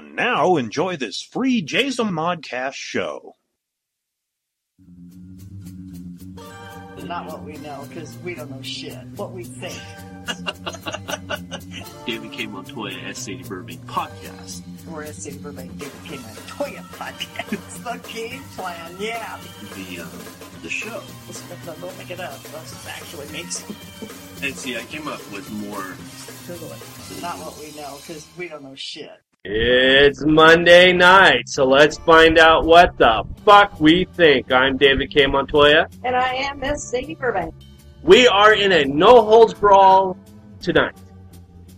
And now enjoy this free Jason Modcast show. Not what we know, because we don't know shit. What we think. David K. Montoya, S. Burbank podcast. We're at Sadie Burbank David K. Montoya podcast. It's the game plan, yeah. The uh, the show. Let's, let's, don't make it up. Let's actually make some. And see, I came up with more. Google it. Not what we know, because we don't know shit. It's Monday night, so let's find out what the fuck we think. I'm David K. Montoya. And I am Miss Sadie Burbank. We are in a no holds brawl tonight.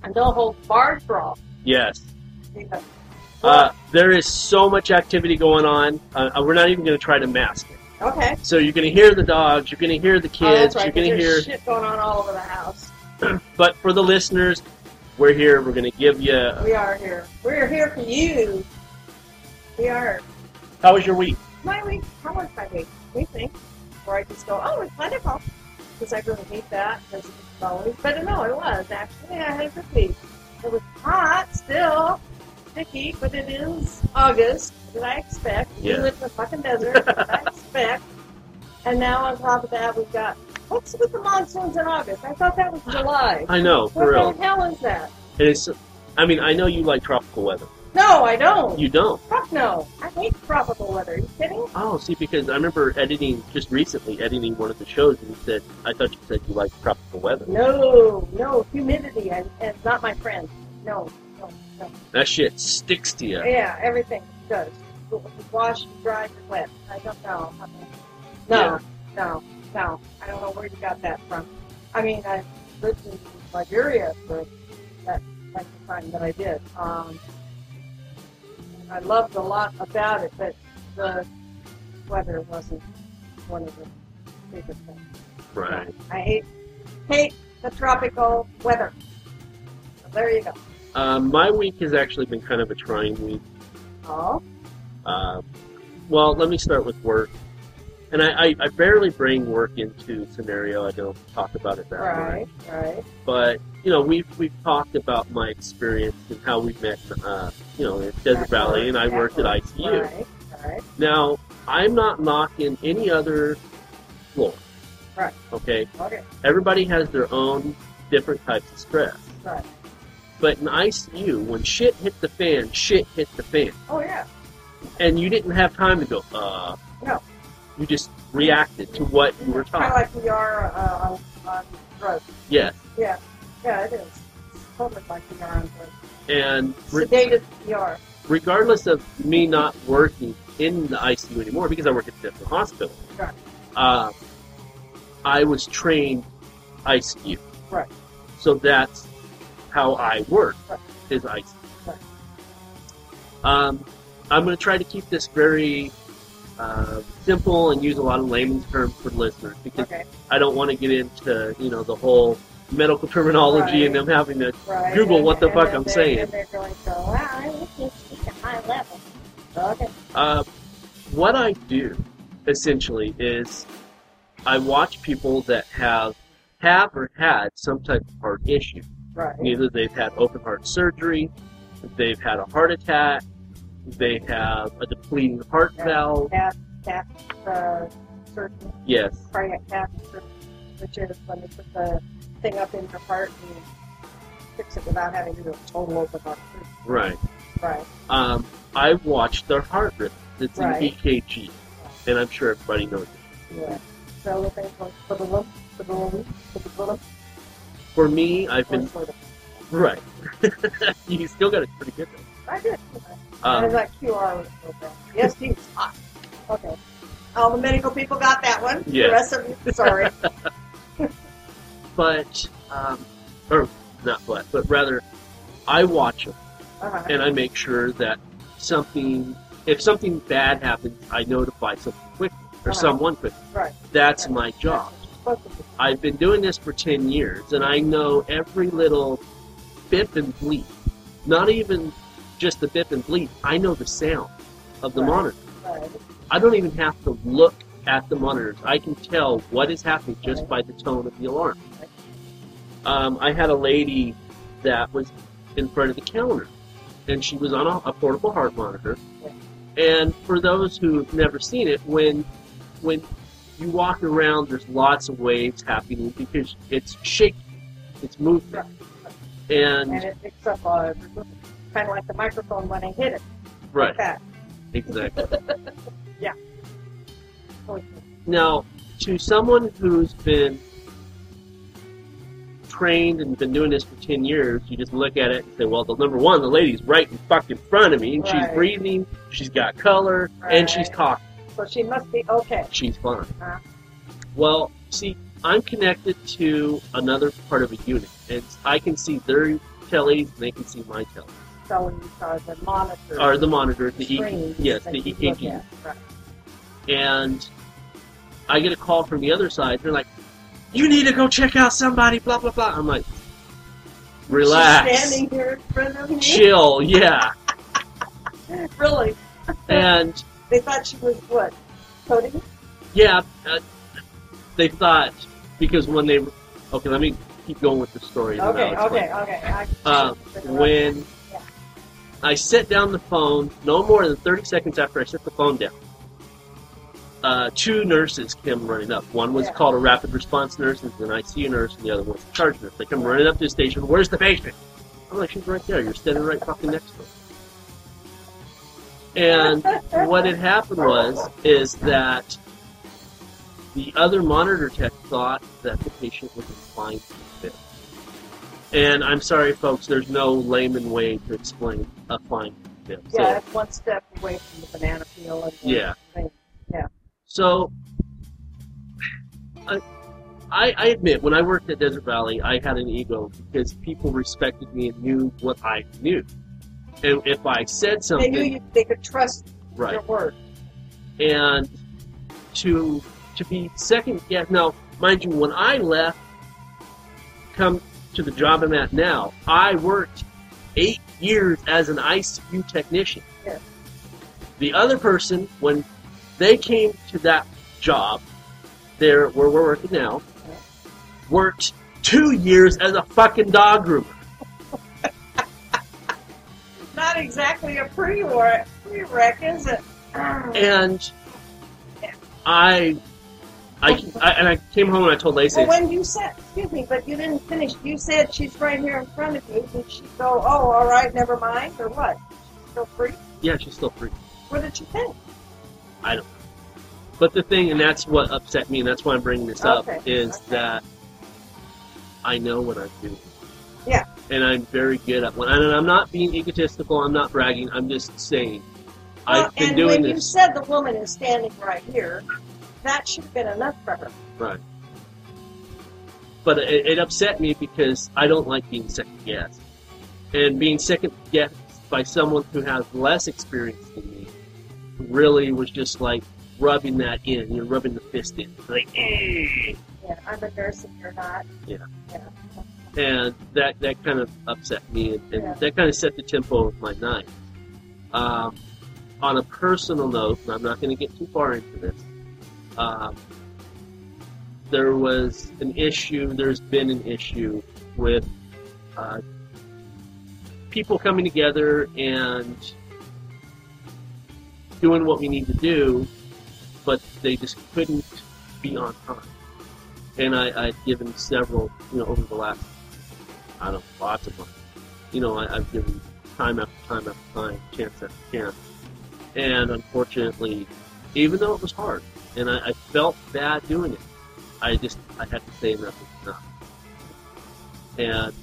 A no holds barred brawl. Yes. Uh, there is so much activity going on. Uh, we're not even going to try to mask it. okay. So you're going to hear the dogs, you're going to hear the oh, kids, that's right. you're going to hear. shit going on all over the house. But for the listeners, we're here. We're going to give you. We are here. We're here for you. We are. How was your week? My week. How was my week? We think. Or I just go, oh, it's wonderful. Because I really hate that. Because it's always. But no, it was. Actually, I had a good week. It was hot still. Sticky, but it is August. What did I expect? Yeah. We live in the fucking desert. what I expect? And now on top of that, we've got. What's with the monsoons in August? I thought that was July. I know, for What real. the hell is that? And it's. I mean, I know you like tropical weather. No, I don't. You don't. Fuck no. I hate tropical weather. Are you kidding? Oh, see, because I remember editing just recently, editing one of the shows, and you said, I thought you said you liked tropical weather. No, no. Humidity and, and not my friend. No, no, no. That shit sticks to you. Yeah, everything does. You wash, you dry, you wet. I don't know. No, Yeah. no, no. I don't know where you got that from. I mean, I lived in Liberia for that length of time that I did. Um, I loved a lot about it, but the weather wasn't one of the favorite things. Right. I hate hate the tropical weather. So there you go. Um, my week has actually been kind of a trying week. Oh, Uh, well, let me start with work. And I, I, I barely bring work into scenario. I don't talk about it that way. right, right. But you know, we've we've talked about my experience and how we met. Uh, you know, in Desert Valley, and I worked at ICU. Right, right. Now, I'm not knocking any other floor. Right. Okay. Okay, Everybody has their own different types of stress. right. But in ICU, when shit hit the fan, shit hit the fan. Oh yeah. And you didn't have time to go, uh. No. You just reacted to what you were Kind of like we are uh, on, on drugs. Yes. Yeah, yeah, it is. It's totally like we are on drugs. And re- Sedated we are. regardless of me not working in the ICU anymore, because I work at the different hospital, Right. uh, I was trained ICU. Right. So that's how I work, Right. is ICU. Right. Um, I'm going to try to keep this very uh, simple and use a lot of layman's terms for listeners because Okay. I don't want to get into you know the whole medical terminology and them having to Right. Google and- what the fuck I'm saying. And they're going to wow, I just speak high level. Okay. Uh, what I do essentially is I watch people that have have or had some type of heart issue. Right. Either they've had open heart surgery, they've had a heart attack, they have a depleting heart Yeah. valve. Cath, uh, Yes, cardiac cath surgery, which is when they put the thing up in your heart and fix it without having to do a total open heart surgery. right. Right. Um, I watched their heart rhythm. It's an Right. EKG, and I'm sure everybody knows it. Yeah. So they for the lump, for the lump, for the lump, For me, I've been right. you still got it pretty good though. I did. Um, and that QR was so bad. Yes, he was hot. Okay. All the medical people got that one. Yes. The rest of you, sorry. but um, or not but, but rather, I watch them Uh-huh. and I make sure that something, if something bad happens, I notify something quickly or Uh-huh. someone quickly. Right. That's my job. I've been doing this for ten years, and I know every little bip and bleep. Not even just the bip and bleep. I know the sound of the Right. monitor. Right. I don't even have to look at the monitors. I can tell what is happening just by the tone of the alarm. Um, I had a lady that was in front of the counter, and she was on a, a portable heart monitor. And for those who've never seen it, when when you walk around, there's lots of waves happening because it's shaky, it's moving, and And it picks up uh, kind of like the microphone when I hit it. right, Like that. Now, to someone who's been trained and been doing this for 10 years, you just look at it and say, well, the number one, the lady's right in fucking front of me, and she's breathing, she's got color, and she's talking. So she must be okay. She's fine. Uh-huh. Well, see, I'm connected to another part of a unit, and I can see their tellies, and they can see my tellies. So you are the monitors. Or the monitor, the E, screens yes, the EKG. Right. and I get a call from the other side. They're like, "You need to go check out somebody." Blah blah blah. I'm like, "Relax, She's standing here in front of me. chill, yeah." Really? And They thought she was what? Coding? yeah, uh, they thought because when they okay, let me keep going with the story. Okay, okay, okay. I, Uh, when I set down the phone, no more than 30 seconds after I set the phone down, uh, two nurses came running up. One was Yeah. called a rapid response nurse, and an ICU nurse, and the other was a charge nurse. They come running up to the station. Where's the patient? I'm like, she's right there. You're standing right fucking next to her. And what had happened was, is that the other monitor tech thought that the patient was in fine fib. And I'm sorry, folks, there's no layman way to explain a fine fib. So, yeah, it's one step away from the banana peel. And the Yeah. thing. So I, I, I admit, when I worked at Desert Valley, I had an ego because people respected me and knew what I knew. And if I said something, They knew you, they could trust right, your word. and to to be second guess. Now, mind you, when I left, come to the job I'm at now, I worked eight years as an ICU technician. Yeah. The other person, when they came to that job, there where we're working now, worked two years as a fucking dog groomer. Not exactly a pre-req, pre-req is it? Uh, and I, I, I and I came home and I told Lacey, Well, when you said, excuse me, but you didn't finish. You said she's right here in front of you. Did she go, oh, all right, never mind, or what? She's still free? yeah, she's still free. What did she think? I don't know. But the thing, and that's what upset me, and that's why I'm bringing this up, Okay, is okay. that I know what I'm doing. Yeah. And I'm very good at when, and I'm not being egotistical. I'm not bragging. I'm just saying, Well, I've been and doing when you said the woman is standing right here, that should have been enough for her. Right. But it, it upset me because I don't like being second guessed, and being second guessed by someone who has less experience than me really was just like rubbing that in. You're rubbing the fist in, like. "Eh." Yeah, I'm a nurse and you're not. Yeah. Yeah. and that that kind of upset me, and, and Yeah. that kind of set the tempo of my night. Um, on a personal note, and I'm not going to get too far into this. Um, there was an issue. There's been an issue with uh, people coming together and doing what we need to do, but they just couldn't be on time and I, I've given several, you know, over the last, I don't know, lots of months. You know, I, I've given time after time after time, chance after chance. And unfortunately, even though it was hard, and I, I felt bad doing it, I just, I had to say enough is enough. And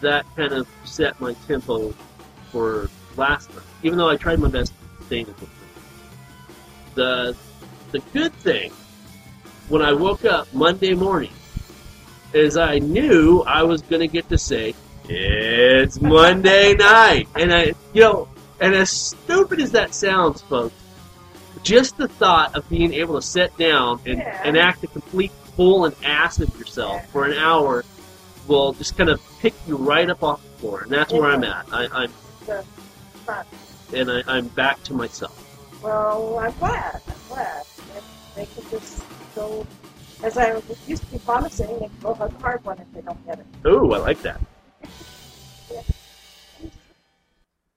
that kind of set my tempo for last night, even though I tried my best to stay in it. The, the good thing when I woke up Monday morning is I knew I was going to get to say, it's Monday night. And I, you know, and as stupid as that sounds, folks, just the thought of being able to sit down and, Yeah. and act a complete fool and ass of yourself for an hour will just kind of pick you right up off the floor. And that's where I'm at. I, I'm, The and I, I'm back to myself. Well, I'm glad. I'm glad. If they could just go, as I used to be promising, they can go hug hard one if they don't get it. Ooh, I like that.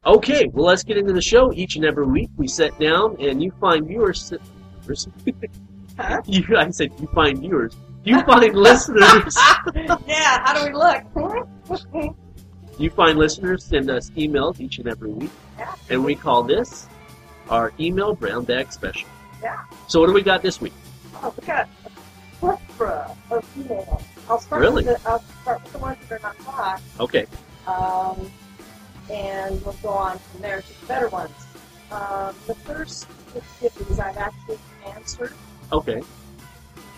Okay, well, let's get into the show. Each and every week, we sit down and you find viewers. viewers- Huh? you, I said you find viewers. You find listeners. yeah, how do we look? You find listeners send us emails each and every week, Yeah. and we call this our email brown bag special. Yeah. So what do we got this week? Oh, we got a plethora of emails. I'll start Really? with the, I'll start with the ones that are not hot, Okay. um, and we'll go on from there to the better ones. Um, the first activities I've actually answered Okay.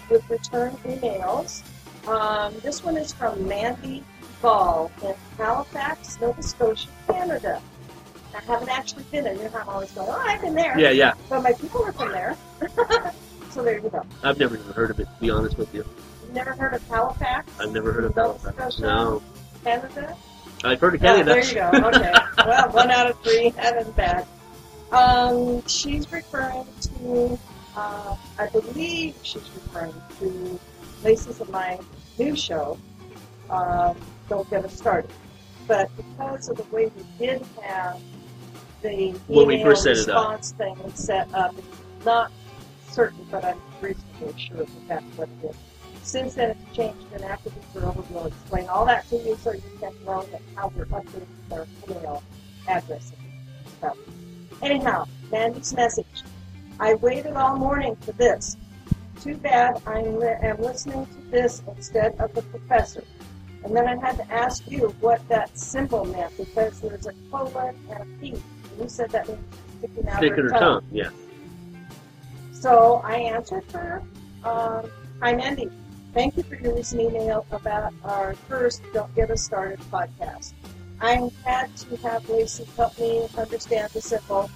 with return emails. Um, this one is from Mandy Ball in Halifax, Nova Scotia, Canada. I haven't actually been there. You know how I'm always going, oh, I've been there. Yeah, yeah. But my people are from there. so there you go. I've never even heard of it. To be honest with you, You've never heard of Halifax? I've never heard of Nova Halifax. Scotia, No, Canada? I've heard of Canada. there you go. Okay. well, one out of three. Heaven bad. Um, she's referring to, uh, I believe she's referring to Lacey's and my new show, um, Don't Get Us Started. But because of the way we did have the When we first set it up. response thing set up, it's not certain, but I'm reasonably sure that that's what it is. Since then, it's changed, and after this over, we'll explain all that to you so you can know that how we're updating our email address and stuff. Anyhow, Mandy's message. I waited all morning for this. Too bad I am listening to this instead of the professor. And then I had to ask you what that symbol meant because there's a colon and a P. You said that means sticking out Sticking her tongue. Yeah. so I answered her. Um, Hi, Mandy. Thank you for your recent email about our first Don't Get Us Started podcast. I had to have Lacey help me understand the symbol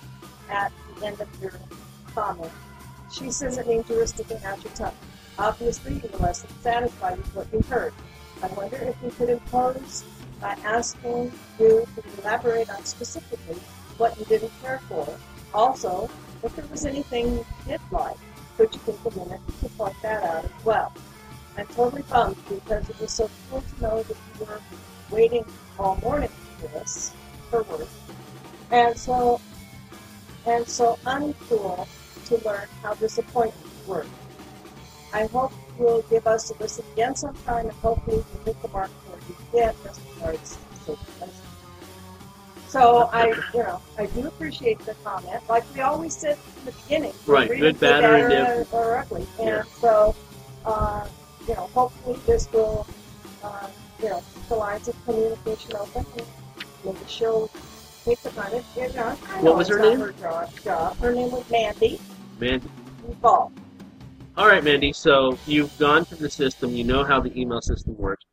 at the end of your comment. She says it means you were sticking out your tongue. Obviously, you were less than satisfied with what you heard. I wonder if we could impose by asking you to elaborate on specifically what you didn't care for. Also, if there was anything you did like, could you take a minute to point that out as well? I'm totally bummed because it was so cool to know that you were waiting all morning for this, for work, and so and so uncool to learn how disappointing you were. I hope you'll give us a listen again sometime and hopefully we'll hit the mark where you get as regards. So I, you know, I do appreciate the comment. Like we always said in the beginning, Right, good, bad, or or, or ugly. And Yeah. so, uh, you know, hopefully this will, uh, you know, keep the lines of communication open and maybe she'll take the. It, you know, What was her name? Her job. Her name was Mandy Mandy. Ball. All right, Mandy. So you've gone through the system. You know how the email system works.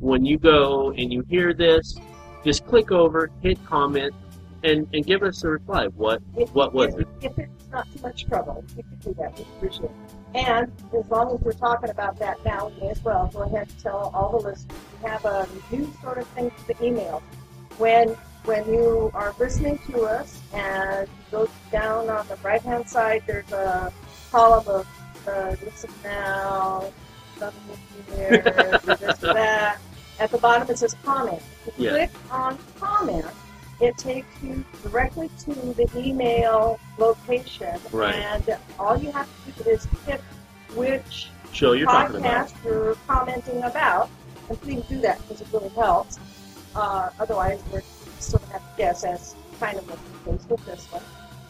When you go and you hear this, just click over, hit comment, and, and give us a reply. What If, What was if, it? If it's not too much trouble, you can do that. We appreciate it. And as long as we're talking about that now, we may as well go ahead and tell all the listeners we have a new sort of thing for the email. When when you are listening to us and go down on the right hand side, there's a column of uh, listen now, something here, this that. At the bottom it says comment. If you Yeah. click on comment, it takes you directly to the email location. Right. And all you have to do is pick which show you're talking about? podcast you're commenting about. And please do that because it really helps. Uh, otherwise, we're sort of have to guess as kind of case with this one.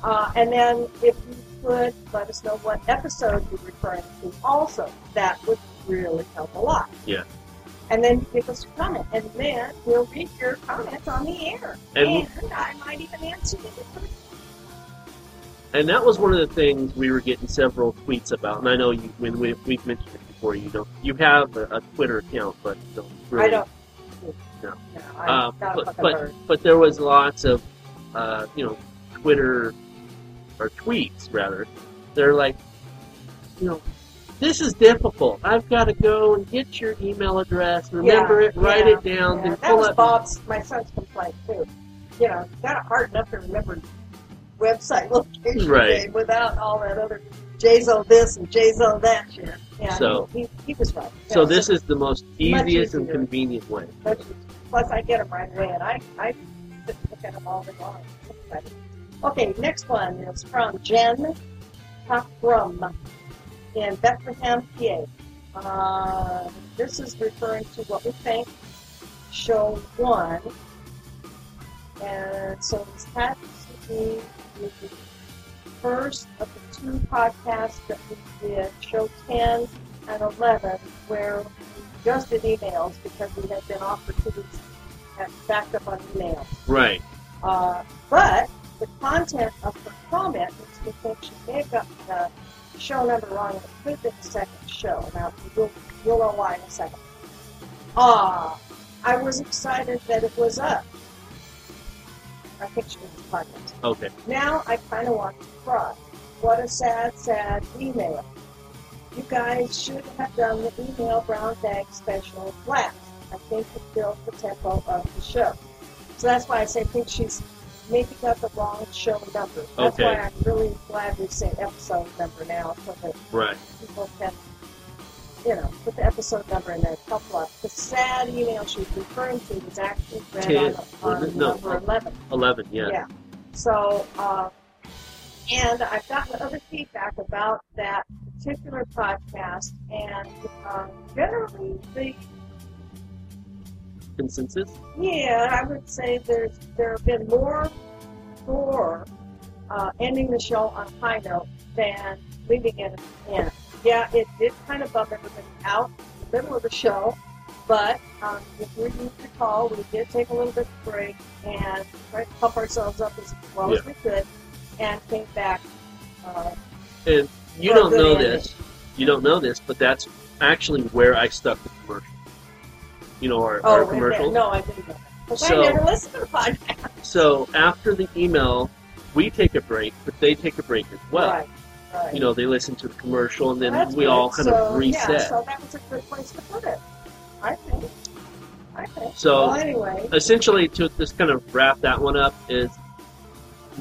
Uh, and then if you could let us know what episode you're referring to also, that would really help a lot. Yeah. And then give us a comment, and then we'll read your comments on the air. And- and I might even answer them. And that was one of the things we were getting several tweets about. And I know you, when we, we've mentioned it before, you don't, you have a, a Twitter account, but you don't really. I don't. No. No, Uh, but, but, but there was lots of, uh, you know, Twitter or tweets rather. They're like, you know, this is difficult. I've got to go and get your email address, remember Yeah, it, write yeah, it down, yeah. then That pull was up. Bob's, my son's complaint too. You know, got it hard enough to remember website location Right. without all that other JZO this and JZO that shit. Yeah, So- he, he was right. So Yeah, this is the most easiest and convenient way. Plus, I get them right away, and I, I look at them all day long. Okay, next one is from Jen Cockrum in Bethlehem, PA. Uh, this is referring to what we think show one. And so this has to be the first of the two podcasts that we did, show 10 and 11, where we just did emails because we had been offered to and backed up on emails. Right. Uh, but the content of her comment makes me think she may have gotten the show number wrong. It could have been the second show. Now, you'll, you'll know why in a second. Ah, I was excited that it was up. I think she was podcast. Okay. Now I kind of want to cry. What a sad, sad email. You guys should have done the email brown bag special last. I think it killed the tempo of the show. So that's why I say I think she's maybe got the wrong show number. That's Okay. why I'm really glad we say episode number now so that Right. people can, you know, put the episode number in there. Couple up. The sad email she's referring to was actually read Ten. on, on No. number 11. 11, yeah. Yeah. So, uh, and I've gotten other feedback about that particular podcast, and um, generally, the Consensus? yeah, I would say there's there have been more for uh, ending the show on a high note than leaving it at the end. Yeah, it did kind of bum everybody out in the middle of the show, but um, if we need to call, we did take a little bit of break and tried to pump ourselves up as well as we could, and came back. Uh, And you don't know ending. this. You don't know this, but that's actually where I stuck the commercial. You know, our, oh, our commercials. no, I didn't So- I never listened to the podcast. So after the email, we take a break, but they take a break as well. right, right. You know, they listen to the commercial, and then That's we good. all kind so, of reset. Yeah, so that was a good place to put it. I think. I think. So- well, anyway, Essentially, to just kind of wrap that one up, is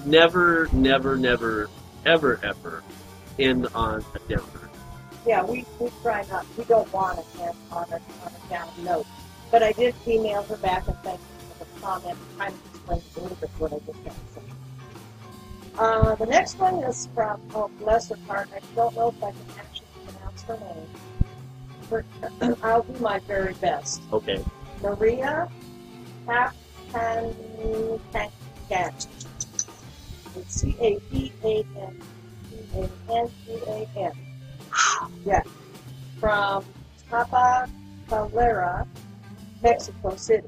never, never, never, ever, ever end on a downer. yeah, we, we try not. We don't want to end on a on a down note. But I did email her back and thank her for the comment. Kind of explained a little bit what I just had to say. Uh, the next one is from oh bless her heart. I don't know if I can actually pronounce her name. But I'll do my very best. Okay. Maria Papancan. It's C A P A N C A N C A N. Yeah. From Tapacalera, Mexico City.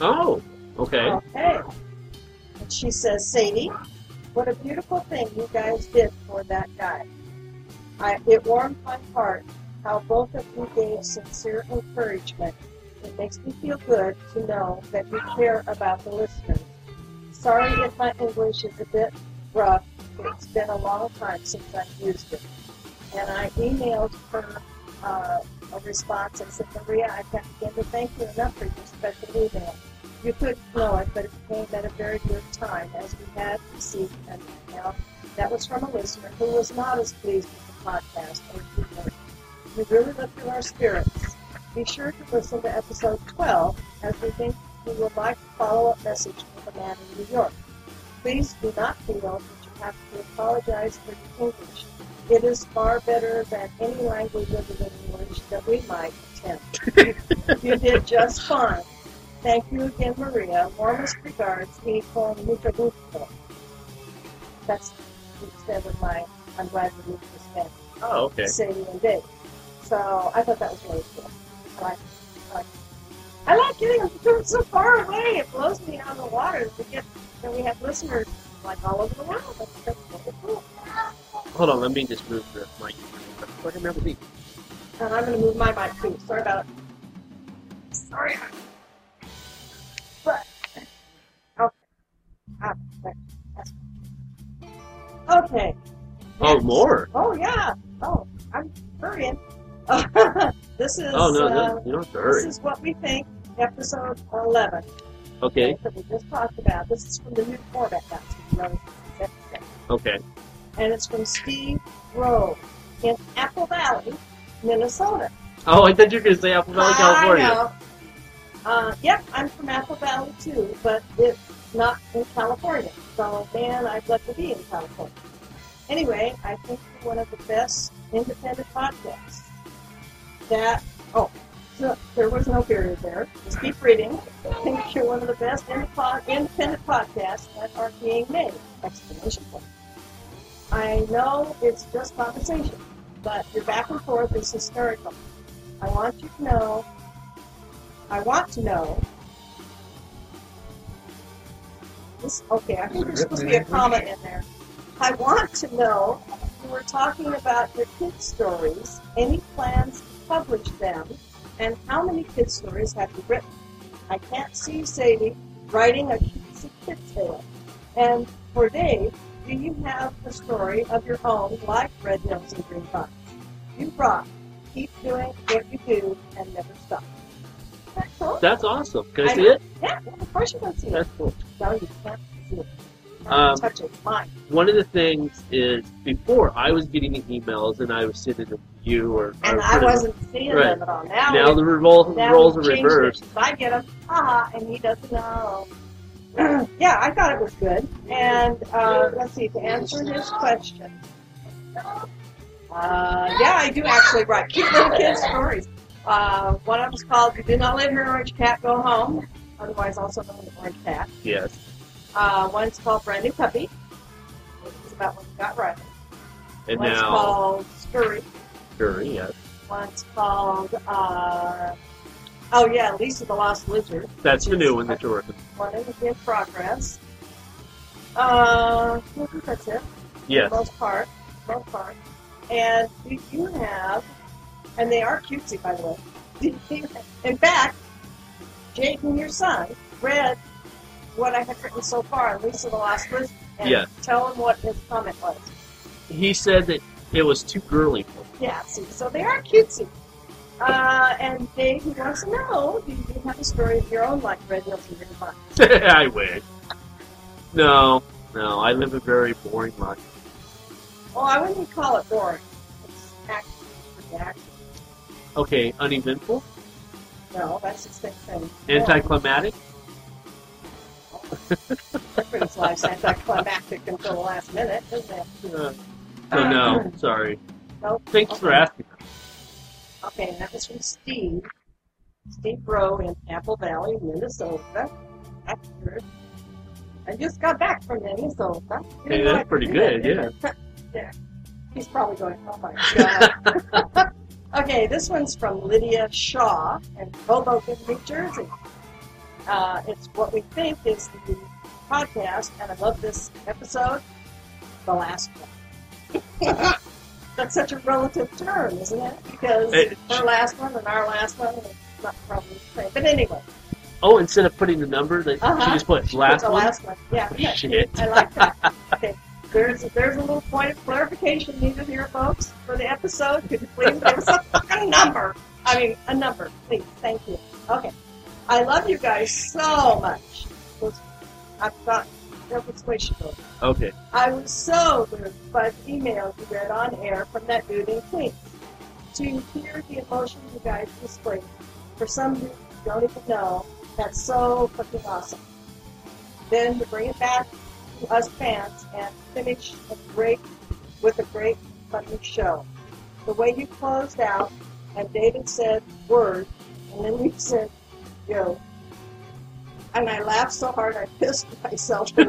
Oh, okay. Okay. And she says, Sadie, what a beautiful thing you guys did for that guy. I, it warmed my heart how both of you gave sincere encouragement. It makes me feel good to know that you care about the listeners. Sorry if my English is a bit rough. It's been a long time since I've used it. And I emailed her uh, a response and said, Maria, I can't begin to thank you enough for your special email. You couldn't know it, but it came at a very good time as we had received an email that was from a listener who was not as pleased with the podcast or you were. We really lifted our spirits. Be sure to listen to episode 12 as we think we would like a follow-up message from a man in New York. Please do not feel that you have to apologize for your English. It is far better than any language other than English that we might attempt. you did just fine. Thank you again, Maria. Warmest regards, y con mucho. That's extent of my I'm glad to meet this man, Oh, okay. Sadie and Dave. So I thought that was really cool. I like, I like, I like getting them so far away. It blows me out of the water to get that we have listeners like all over the world. That's, that's really cool. Hold on, let me just move the mic. Can remember me. And I'm going to move my mic too. Sorry about it. Sorry. But, okay. Ah. That's- Okay. Oh, more. Oh, yeah. Oh, I'm hurrying. this is, Oh no, uh, no, you don't to this is what we think, episode 11. Okay, That we just talked about. This is from the new format now. so you know it's- okay. And it's from Steve Rowe in Apple Valley, Minnesota. Oh, I thought you were going to say Apple Valley, California. I know. Uh, yep, I'm from Apple Valley too, but it's not in California. So, man, I'd love to be in California. Anyway, I think you're one of the best independent podcasts. That, oh, so there was no period there. Just keep reading. I think you're one of the best independent podcasts that are being made. Exclamation point. I know it's just conversation, but your back and forth is hysterical. I want you to know, I want to know, this, okay, I think there's supposed to be a comma in there. I want to know, you were talking about your kid stories, any plans to publish them, and how many kid stories have you written? I can't see Sadie writing a cutesy kid tale. And for Dave, do you have a story of your own like Red Hills and Green Vines? You rock. Keep doing what you do and never stop. Isn't cool? That's awesome. Can I I see know. it? Yeah, well, of course you can see it. That's cool. No, you can't see it. Um, touch it. Mine. One of the things is before I was getting the emails and I was sending them to you or, And or I wasn't seeing Right. them at all. Now, now we- the revol- now roles are reversed. I get them, haha, and he doesn't know. yeah, I thought it was good. And uh, let's see, to answer his question. Uh, yeah, I do actually write cute little kid stories. Uh, one of them's called "You Do Not Live Here, Orange Cat, Go Home," otherwise also known as Orange Cat. Yes. Uh, one's called "Brand New Puppy," which is about when we got right. And one's now, called "Scurry." sure, yes. One's called, uh, oh yeah, Lisa the Lost Lizard. That's the new one that you're working. One in progress. Uh, that's it. Yes. For the most part. Most part. And do you have, and they are cutesy by the way. In fact, Jaden, your son, read what I have written so far Lisa the Lost Lizard. And Yes. tell him what his comment was. He said that it was too girly for me. Yeah, see, so they are cutesy. Uh, and Dave, he wants to know, do you have a story of your own like Red Hills and Green Vines? I wish. No, no, I live a very boring life. Well, I wouldn't call it boring. It's actually pretty. Okay, uneventful, No, that's the same thing. anticlimactic. Everybody's life's anticlimactic until the last minute, isn't it? Uh, so no, sorry. Nope. Thanks for asking. Okay, and that was from Steve. Steve Rowe in Apple Valley, Minnesota. Accurate. I just got back from Minnesota. You Hey, that's I pretty good, yeah. yeah. He's probably going, oh my god. okay, this one's from Lydia Shaw in Hoboken, New Jersey. Uh, it's what we think is the podcast, and I love this episode, the last one. That's such a relative term, isn't it? Because It- her last one and our last one is not probably the same. But anyway, Oh, instead of putting the number, they, Uh-huh. she just put she last put the one. last one. Yeah, yeah, Shit. I like that. Okay, there's there's a little point of clarification needed here, folks, for the episode. Could you please give us a fucking number? I mean, a number, please. Thank you. Okay, I love you guys so much. I've got that was she goes. Okay. I was so moved by the email you read on air from that dude in Queens. To hear the emotion you guys displayed for some dude you don't even know, that's so fucking awesome. Then to bring it back to us fans and finish a great with a great funny show. The way you closed out and David said word and then you said yo. And I laughed so hard I pissed myself.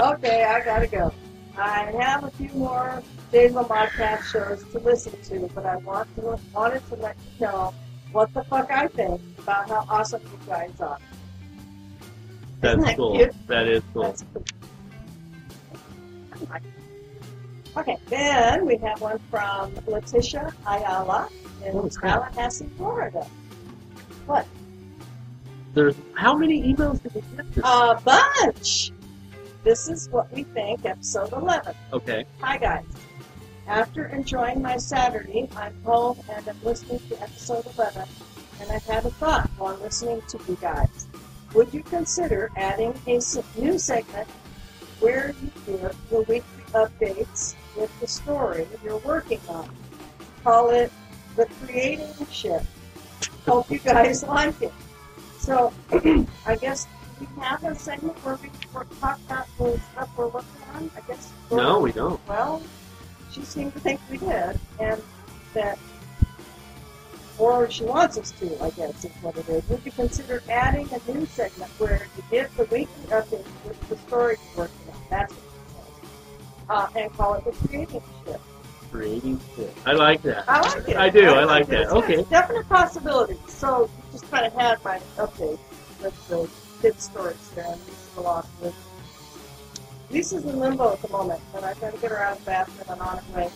Okay, I gotta go. I have a few more Days on Podcast shows to listen to, but I want to wanted to let you know what the fuck I think about how awesome you guys are. That's that cool. cute? That is cool. That's cool. Okay, then we have one from Letitia Ayala in. Tallahassee, Florida. What? There's how many emails did we get? This? A bunch! This is what we think, episode 11. okay. Hi guys. After enjoying my Saturday, I'm home and I'm listening to episode 11, and I've had a thought while listening to you guys. Would you consider adding a new segment where you give the weekly updates with the story you're working on? Call it the creating shift. hope you guys like it. So, I guess we have a segment where we talk about the stuff we're working on. I guess. No, we don't. Well, she seemed to think we did, and that, or she wants us to, I guess, is what it is. Would you consider adding a new segment where you give the weekly update with the story you're working on? That's what it says. Uh, and call it the creative ship. Creating shit. I like that. I like it. I do, I like it. that. Okay. got Definite possibilities. So you just kind of had my update with the kid stories there and Lisa Lost with. Lisa's in limbo at the moment, but I've got to get her out of the bathroom and on her way.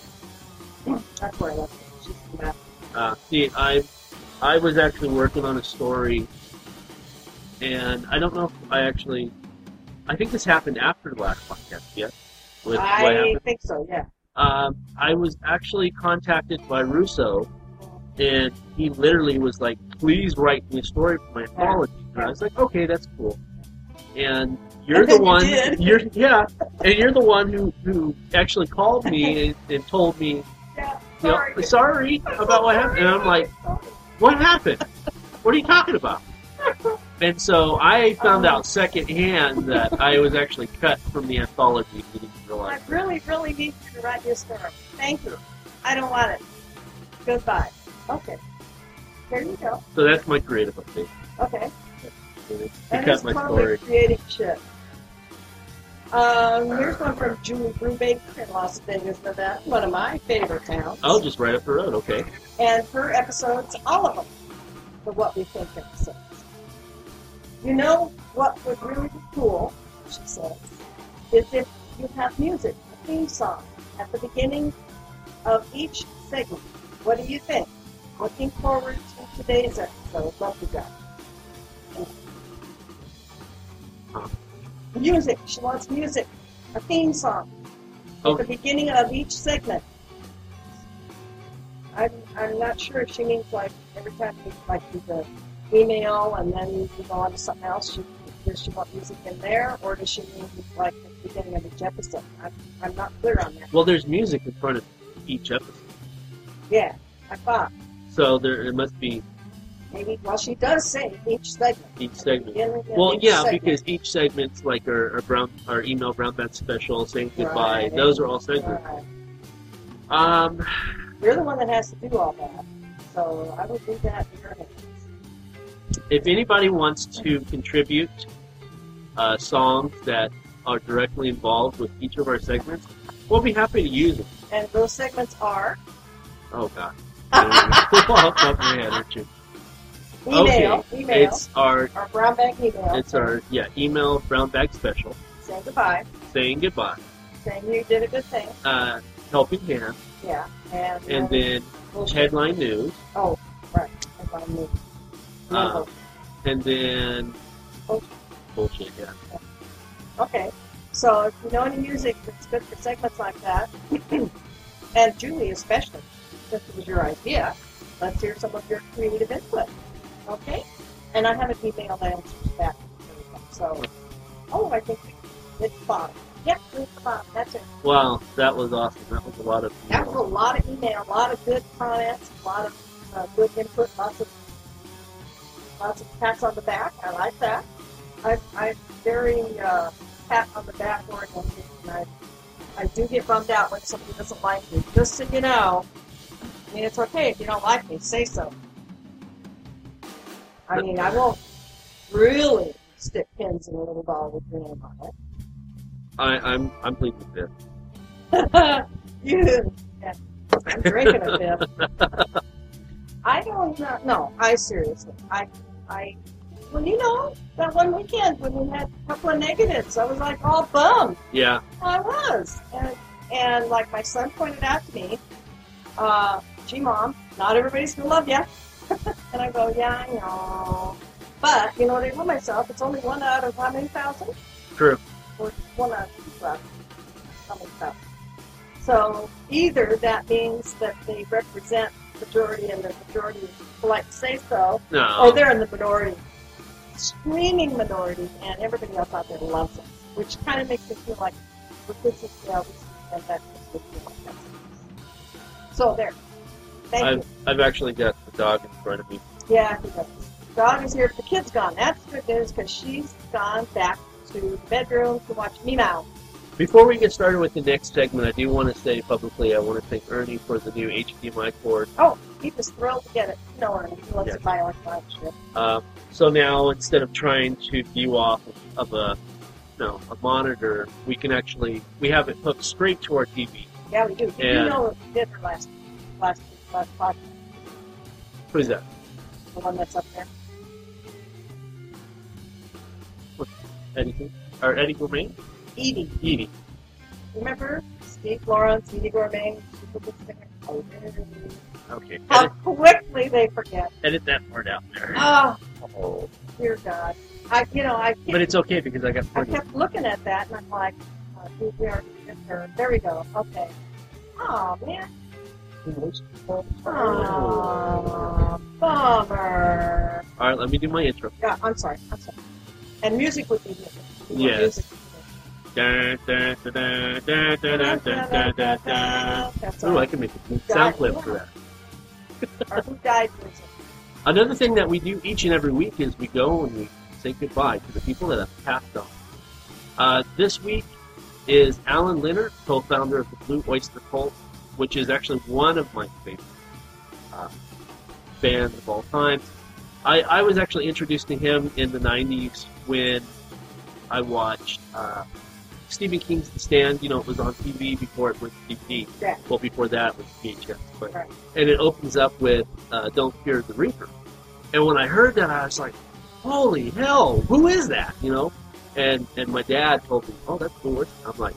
That's where I left her. She's in the bathroom. Uh, see, I, I was actually working on a story, and I don't know if I actually, I think this happened after the last podcast. Yeah, with I think so, yeah. Um, I was actually contacted by Russo, and he literally was like, "Please write me a story for my anthology." And I was like, "Okay, that's cool." And you're the then you one, you're yeah, and you're the one who who actually called me and, and told me, Yeah, you know, sorry. sorry about what happened. And I'm like, what happened? What are you talking about? And so I found Um, out secondhand that I was actually cut from the anthology. I really, really need you to write me a story. Thank you. I don't want it. Goodbye. Okay. There you go. So that's my creative update. Okay. You That my totally story. creating shit. Um, here's one from Julie Brubaker in Las Vegas, Nevada, one of my favorite towns. Oh, just right up the road. Okay. And her episodes, all of them, the What We Think episodes. You know what would really be cool, she says, is if you have music, a theme song, at the beginning of each segment. What do you think? Looking forward to today's episode. Love you guys. Music. She wants music. A theme song. At Okay. the beginning of each segment. I'm, I'm not sure if she means like every time you like do the email and then you go on to something else, she, does she want music in there or does she mean like beginning of each episode? I'm, I'm not clear on that. Well, there's music in front of each episode, Yeah, I thought. so there it must be Maybe, well, she does say each segment. each segment. Well, each yeah, segment. because each segment's like our, our brown, our email brown bat special, saying goodbye. Right. Those are all segments. Right. Um, You're the one that has to do all that. So I would do that in your hands. if anybody wants to contribute uh, songs that are directly involved with each of our segments, we'll be happy to use them. And those segments are Oh God. Off the top of my head, aren't you? email, okay. email, It's our our brown bag email. it's our yeah email brown bag special saying goodbye, saying goodbye, saying you did a good thing. uh, helping hand, Yeah, and and then bullshit. headline news, Oh, right. I mean. uh, and then Bullshit. bullshit. Yeah. Okay. So if you know any music that's good for segments like that, and Julie especially, since it was your idea, let's hear some of your creative input. Okay? And I have an email that answers back. So, oh, I think it's fine. Yep, it's Bob. That's it. Wow, that was awesome. That was a lot of. That was a lot of email, a lot of good comments, a lot of uh, good input, lots of lots of pats on the back. I like that. I, I'm very uh, pat on the back oriented, and I, I do get bummed out when somebody doesn't like me. Just so you know, I mean, it's okay if you don't like me, say so. I mean, I won't really stick pins in a little ball with your name on it. I, I'm I'm pleased with this. you, yeah, I'm drinking a bit. I don't know. No, I seriously, I, I, well, you know, that one weekend when we had a couple of negatives, I was like all bummed. Yeah, I was, and and like my son pointed out to me, uh, gee, mom, not everybody's gonna love you. and I go, yeah, I know. But you know what I told myself? It's only one out of how many thousand? true. or one out of. How many thousand? So either that means that they represent the majority and the majority polite to say so, No. or they're in the minority, screaming minority, and everybody else out there loves us, which kind of makes me feel like we're good to see and that makes me feel So there. Thank I've you. I've actually got the dog in front of me. Yeah, he does. Dog is here, but the kid's gone. That's good news because she's gone back to the bedroom to watch me Meow. Before we get started with the next segment, I do want to say publicly I want to thank Ernie for the new HDMI cord. Oh, he was thrilled to get it. No, he loves Yeah. to buy electronic shit. Uh, so now instead of trying to view off of a no a monitor, we can actually we have it hooked straight to our TV. Yeah, we do. You know what we did her last, last, last podcast, Who's that? the one that's up there. Eddie or Eddie Gormé? Edie. Edie. Remember? Steve Lawrence, Eydie Gormé, Super Good Singer. Oh, Okay. How quickly they forget. Edit that part out there. Oh, oh. dear God. I, you know, I. Kept, but it's okay because I got. 40. I kept looking at that and I'm like, uh, we already her. There we go. Okay. Oh man. Oh, bummer. All right, let me do my intro. Yeah, I'm sorry. I'm sorry. And music would be different. Yes. Oh, I can make a sound clip for that. Or who died. Another thing that we do each and every week is we go and we say goodbye to the people that have passed on. Uh, this week is Allen Lanier, co-founder of the Blue Oyster Cult, which is actually one of my favorite uh, bands of all time. I, I was actually introduced to him in the 90s when I watched uh, Stephen King's The Stand. You know, it was on TV before it went to DVD. Yeah. Well, before that it was VHS. But, Right. And it opens up with uh, Don't Fear the Reaper. And when I heard that, I was like, holy hell, who is that? You know? And and my dad told me, oh, that's cool. I'm like,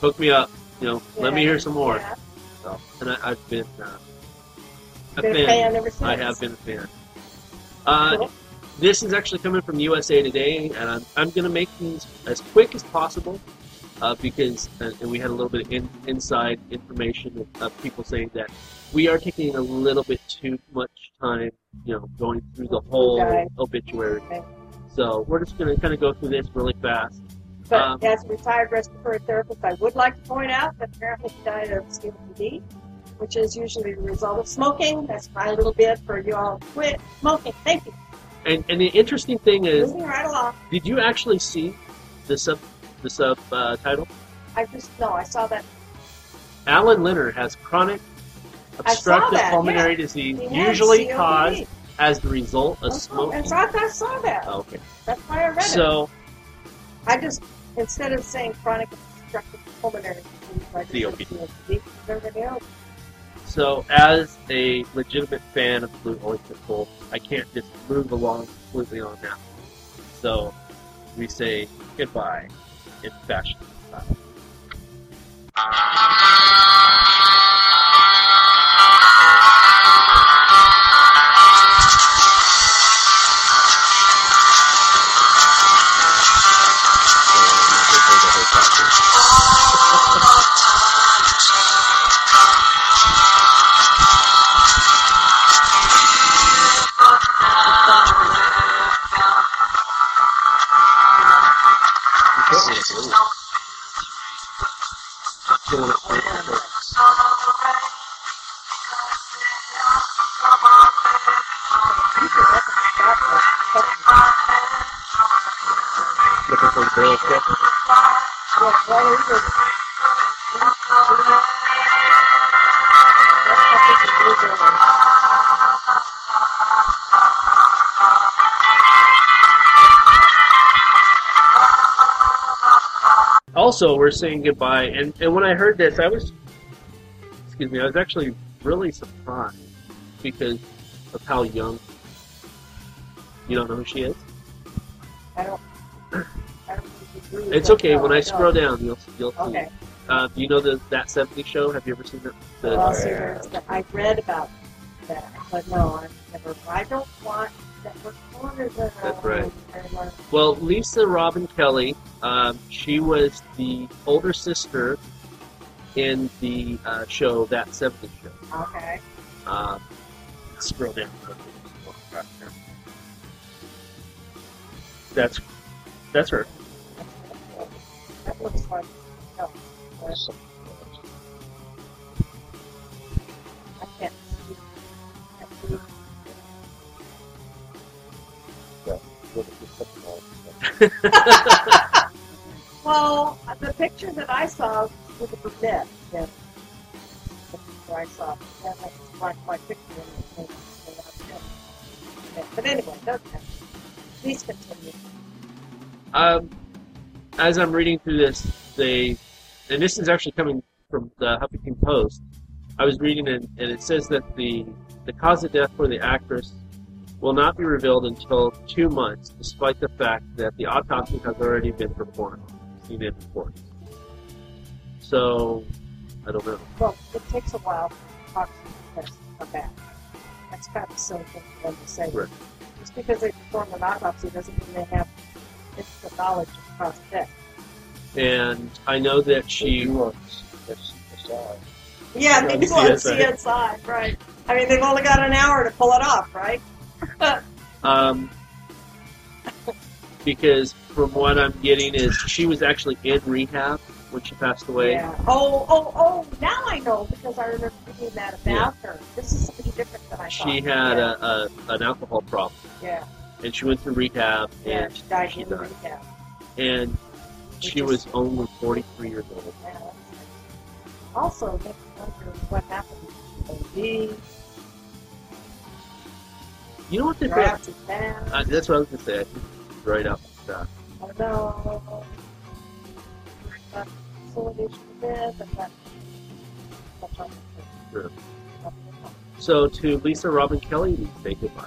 hook me up. You know, let me hear some more. yeah. So, and I, I've been uh, a Been a fan. fan ever since. I have been a fan. Uh, Cool. This is actually coming from USA Today, and I'm, I'm going to make these as quick as possible uh, because, uh, and we had a little bit of in, inside information of, of people saying that we are taking a little bit too much time, you know, going through the whole Okay. obituary. Okay. So we're just going to kind of go through this really fast. But Um, as a retired respiratory therapist, I would like to point out that apparently he died of COPD, which is usually the result of smoking. That's my little bit for you all. To quit smoking. Thank you. And, and the interesting thing is, right did you actually see the sub the sub uh, title? I just no, I saw that. Allen Lanier has chronic obstructive that, pulmonary yeah. disease, usually COPD. caused as the result of Oh, smoking. So I, saw that. Okay. That's why I read it. So, I just instead of saying chronic obstructive pulmonary disease, I just COPD. So as a legitimate fan of Blue Oyster Cult, I can't just move along completely on that. So, we say goodbye in fashion style. Also, we're saying goodbye, and, and when I heard this, I was, excuse me, I was actually really surprised because of how young. You don't know who she is? It's okay. When I scroll down, you'll you'll see. Okay. Uh, do you know the that '70s show? Have you ever seen that? The, Well, see, there's the- I read about that, but no, I've never. I don't want network television. That's right. well, Lisa Robin Kelly. Um, she was the older sister in the uh, show that '70s show. Okay. Um, scroll down. That's that's her. well, the picture that I saw was a bed. Yeah. The picture I saw. Yeah, my picture. In the yeah, but anyway, doesn't. Please continue. Um, as I'm reading through this, they and this is actually coming from the Huffington Post. I was reading it, and it says that the the cause of death for the actress will not be revealed until two months, despite the fact that the autopsy has already been performed. Seen in reports. So, I don't know. Well, it takes a while for the tests to come back. That's kind of silly thing for them to say. Right. Just because they perform an autopsy doesn't mean they have instant knowledge of the cause of death. And I know that she. Yeah, they Yeah, do on CSI. CSI, right. I mean, they've only got an hour to pull it off, right? Um, because from what I'm getting is she was actually in rehab when she passed away. Yeah. Oh, oh, oh, now I know because I remember reading that about her. This is something different than I thought. She had yeah. a, a an alcohol problem, Yeah, and she went through rehab, yeah, and she died she in died. rehab. and she was only 43 years old. Also, makes wonder what happened to OD, You know what they down. uh, That's what I was gonna say. I think right up that. I know. But facilities for dead, but that, that's. Sure. So to Lisa Robin Kelly, we say goodbye.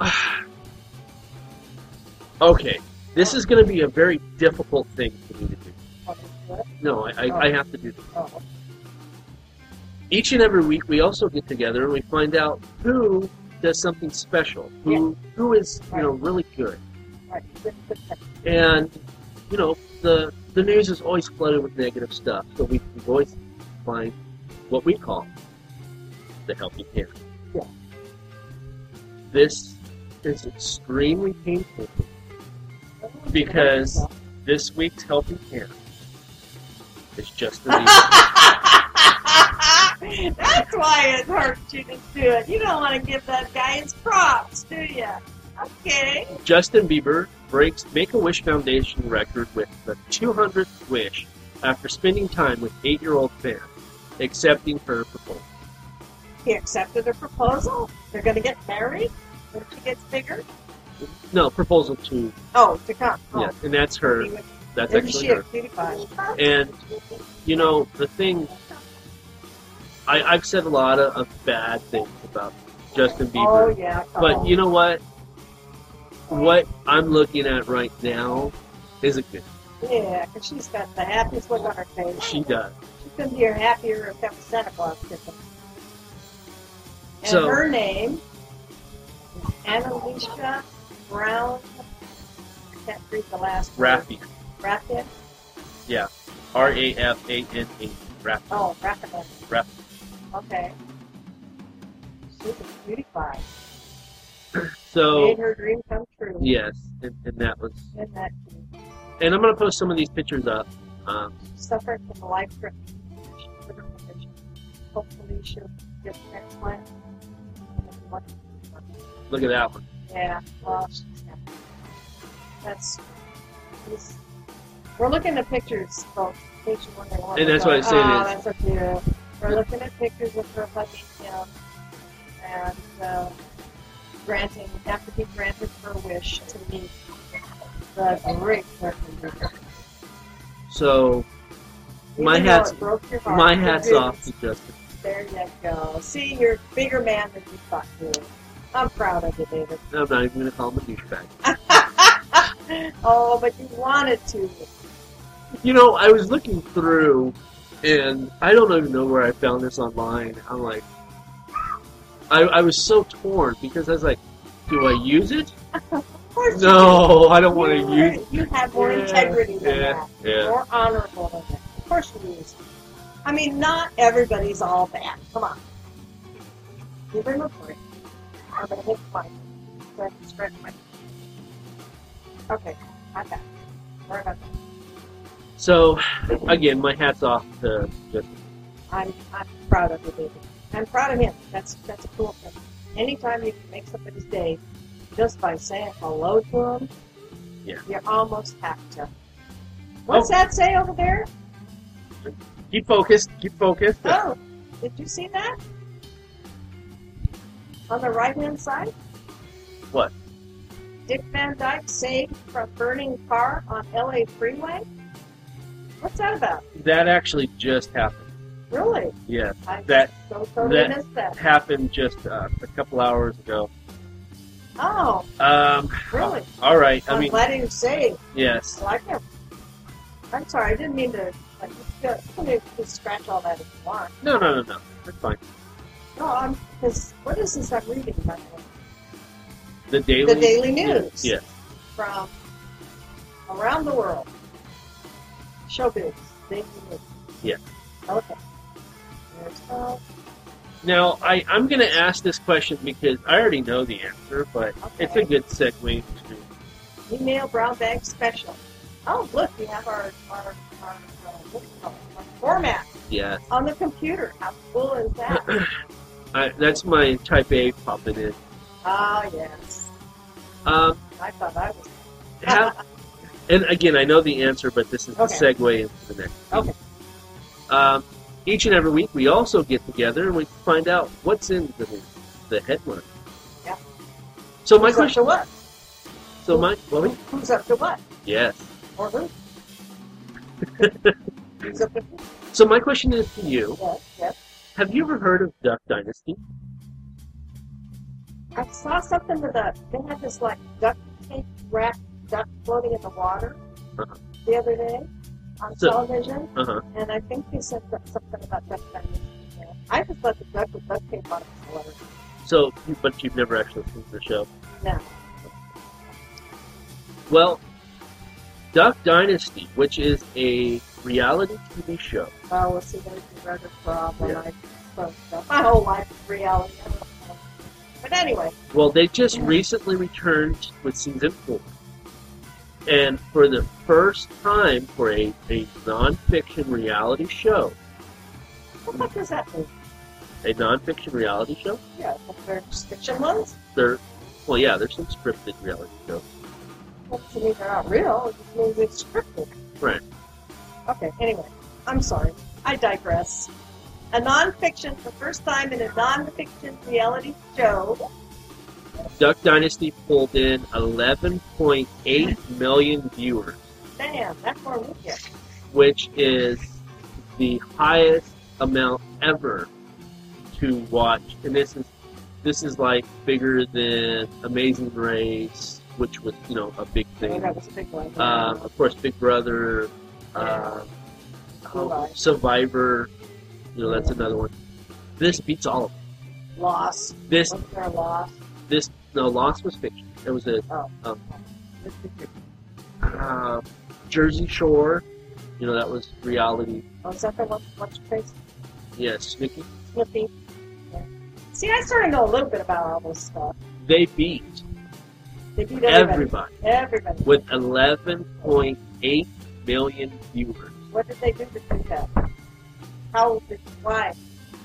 okay, this is going to be a very difficult thing for me to do. No, I, I, I have to do this. Each and every week, we also get together and we find out who does something special, who who is you know really good, and you know the the news is always flooded with negative stuff, so we we always find what we call the helping hand. Yeah. This is extremely painful. Because- This week's helping hand is Justin Bieber. That's why it hurts you to do it. You don't want to give that guy his props, do you? Okay. Justin Bieber breaks Make-A-Wish Foundation record with the 200th wish after spending time with eight-year-old fans, accepting her proposal. He accepted her proposal. They're going to get married when she gets bigger. No, proposal to Oh, to come. Oh. yeah, and that's her. That's Isn't actually she her. And you know the thing, I, I've said a lot of, of bad things about Justin Bieber. Oh yeah. but you know what? What I'm looking at right now is a good. Yeah, because she's got the happiest look on her face. She does. She couldn't be a happier if that was Santa Claus kissing. And So- her name is Annalisa Brown. I can't read the last word. Raffi, Raffin? R A F A N A, Raffi. Oh, Raffin. Raff. Okay. She's a cutie. So Made her dream come true. yes, and, and that was. Isn't that cute? And I'm gonna post some of these pictures up. Um, Suffering from a life threatening condition. Hopefully she'll get a transplant. Look at that one. Yeah, well. That's. We're looking at pictures, folks. in case you wonder what And that's what I doing. said Oh, is- that's so cute. We're looking at pictures of her hugging him and uh, granting, after he granted her wish to meet the great Justin So Even My hat's- it heart, my hat's off to Justin. There you go. See, you're a bigger man than you thought you were. I'm proud of you, David. I'm not even gonna call him a douchebag. oh, but you wanted to. You know, I was looking through, and I don't even know where I found this online. I'm like, I, I was so torn because I was like, do I use it? Of course No, I don't want to use. You have more Yeah, integrity than yeah, that. yeah. More honorable than that. Of course you use. it. I mean, not everybody's all bad. Come on. Give him a break. I'm gonna hit my stretch, stretch my. Okay, I got it. Sorry about that. So, again, my hat's off to Justin. I'm I'm proud of you, David. I'm proud of him. That's that's a cool thing. Anytime you can make somebody's day just by saying hello to them, Yeah. you almost have to. What's Oh. that say over there? Keep focused. Keep focused. Oh, did you see that? On the right hand side? What? Dick Van Dyke saved from burning car on LA freeway? What's that about? That actually just happened. Really? Yeah, I That- so totally that- missed that. happened just uh, a couple hours ago. Oh, Um, really? all right. I I'm mean, glad was saved. yes. I like him. I'm sorry, I didn't mean to. Like, you you can scratch all that if you want. No, no, no, no. That's fine. No, I'm because what is this I'm reading by the way? The daily. The Daily News Yes. from around the world. Showbiz, Daily News. Yeah. Okay. There's uh, Now, I, I'm going to ask this question because I already know the answer, but it's a Okay. good segue to. email brown bag special. Oh, look, we have our our, our, uh, what do you call it? our format Yeah. on the computer. How cool is that? I, that's my Type A popping in. Ah, yes. Um, I thought I was. have, and again, I know the answer, but this is the segue into the next. Okay. Um, each and every week, we also get together and we find out what's in the the headline. Yeah. So my Who's up question. to what? So my well, Who's up to what? yes. Or who? Up who? So my question is to you: yes. Have you ever heard of Duck Dynasty? I saw something with a. They had this like duck tape wrapped duck floating in the water Uh-huh. the other day on So- television, Uh huh. and I think they said something about duck dynasty. there. I just thought the duck with duct tape on it was. So, you- but you've never actually seen the show. No. Well, Duck Dynasty, which is a reality TV show. Oh, well, see, there's other problem. Yeah. I. My whole life is reality. I don't know. But anyway, Well, they just Yeah. recently returned with season four. And for the first time for a, a nonfiction reality show, what the fuck does that mean? a nonfiction reality show, Yeah, there's fiction ones. They're, well, yeah, there's some scripted reality shows. That doesn't mean they're not real. It just means it's scripted. Right. Okay, anyway, I'm sorry. I digress. A nonfiction, for the first time in a nonfiction reality show. Duck Dynasty pulled in 11.8 million viewers, Damn, that's more we get. which is the highest amount ever to watch. And this is this is like bigger than Amazing Race, which was you know a big Oh, thing. that was a big one. Um, of course, Big Brother, um, Survivor. Survivor. You know that's another one. This beats all of them. Lost. This Was there a loss? this no Lost was fiction. It was a Oh. um, This is your- uh, Jersey Shore. You know that was reality. Oh, is that the one? What's face? Yes, Nikki. Snippy. Yeah. See, I sort of know a little bit about all this stuff. They beat They beat everybody. everybody Everybody. with 11.8 million viewers. What did they do to do that? How did, why?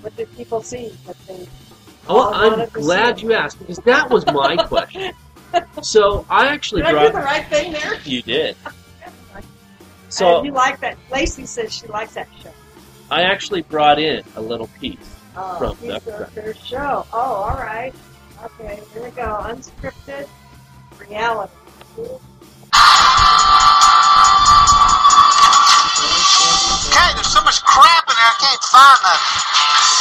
What did people see that they Oh, Oh, I'm glad you asked because that was my question. So I actually Did I do brought. the right thing there? You did. and So you like that. Lacey says she likes that show. I actually brought in a little piece. Oh, From piece Duck their show. Oh, all right. Okay, here we go. Unscripted reality. Okay, there's so much crap in there, I can't find nothing.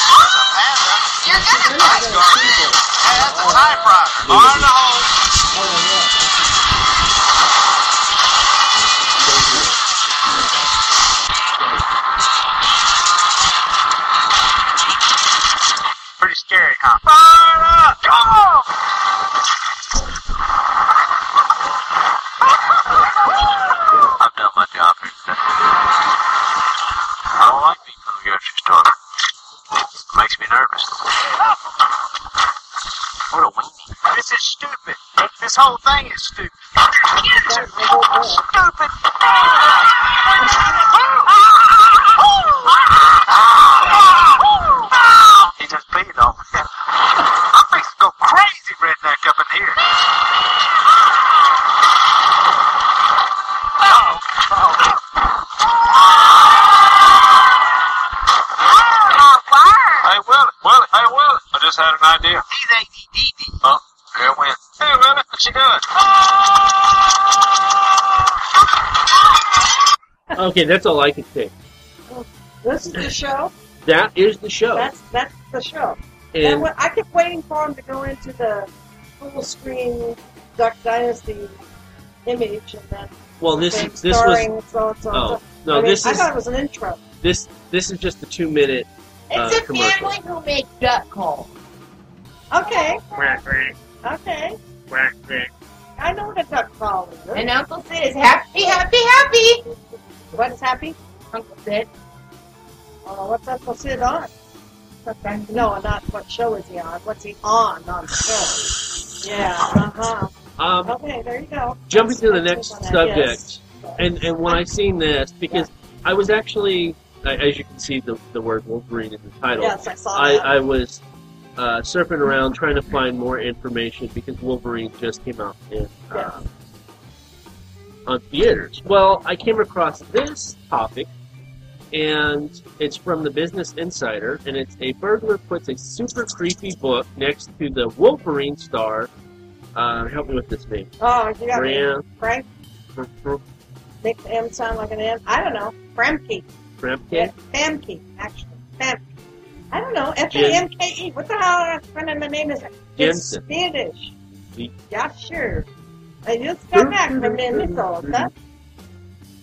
There's a panda. You're gonna find it. Yeah, that's a typewriter. Bar in the hole. Okay, that's all I can say. This is the show. That is the show. That's that's the show. And And what, I kept waiting for him to go into the full screen Duck Dynasty image, and then well, this say, this was starring so so. oh so. no, I mean, this I is thought it was an intro. this this is just a two minute. It's Uh, a commercial. family who make duck calls. Okay, Quack, quack, okay. quack, quack. I know what a duck call is. And Uncle Si is happy, happy, happy. What's happy? Uncle Si. Uh, what's Uncle Si on? No, not what show is he on? What's he on on the show? Yeah, uh huh. Um, Okay, there you go. jumping to the next that, yes. subject, and and when I seen this, because I was actually, as you can see, the the word Wolverine in the title. Yes, I saw I, that. I was uh, surfing around trying to find more information because Wolverine just came out in uh, on theaters. Well, I came across this topic, and it's from the Business Insider, and it's a burglar puts a super creepy book next to the Wolverine star. Uh, help me with this name. oh, you got me. Frank, make the M sound like an M. I don't know. Framke. Bramke? Yeah, Famke, actually. Famke. I don't know. F A M K E. What the hell kind of the name is? It's Jensen. Spanish. Sí. Yeah, sure. I just got back from Minnesota.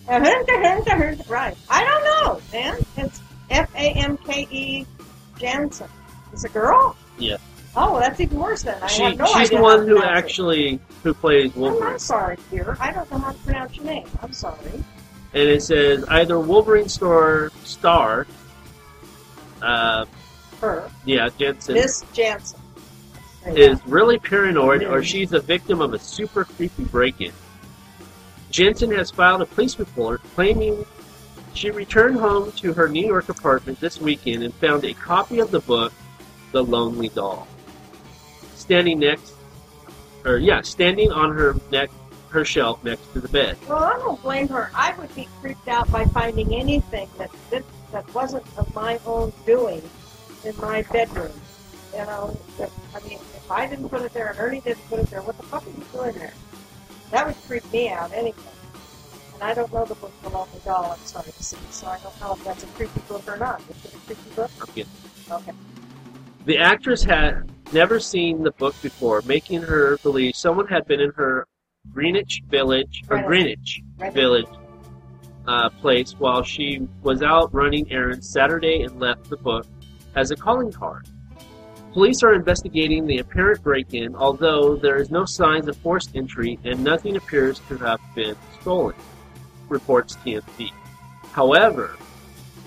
Right. I don't know, man. It's F A M K E Janssen. It's a girl? Yeah. Oh, that's even worse then. I She, have no she's the one who pronounce it. actually who plays Wolverine. I'm sorry, dear. I don't know how to pronounce your name. I'm sorry. and it says either Wolverine store star, uh, Her. yeah, Janssen. Miss Janssen. Is really paranoid, or she's a victim of a super creepy break-in. Jensen has filed a police report claiming she returned home to her New York apartment this weekend and found a copy of the book, The Lonely Doll, standing next, or yeah, standing on her neck, her shelf next to the bed. Well, I don't blame her. I would be creeped out by finding anything that that, that wasn't of my own doing in my bedroom. You know, I mean, I didn't put it there and Ernie didn't put it there, what the fuck are you doing there? That would creep me out anyway. And I don't know the book The Lonely Doll, I'm sorry to see, so I don't know if that's a creepy book or not. Is it a creepy book? Okay. Okay. The actress had never seen the book before, making her believe someone had been in her Greenwich Village or Greenwich. Greenwich Right. Village uh, place while she was out running errands Saturday and left the book as a calling card. Police are investigating the apparent break-in, although there is no signs of forced entry and nothing appears to have been stolen, reports TMZ. However,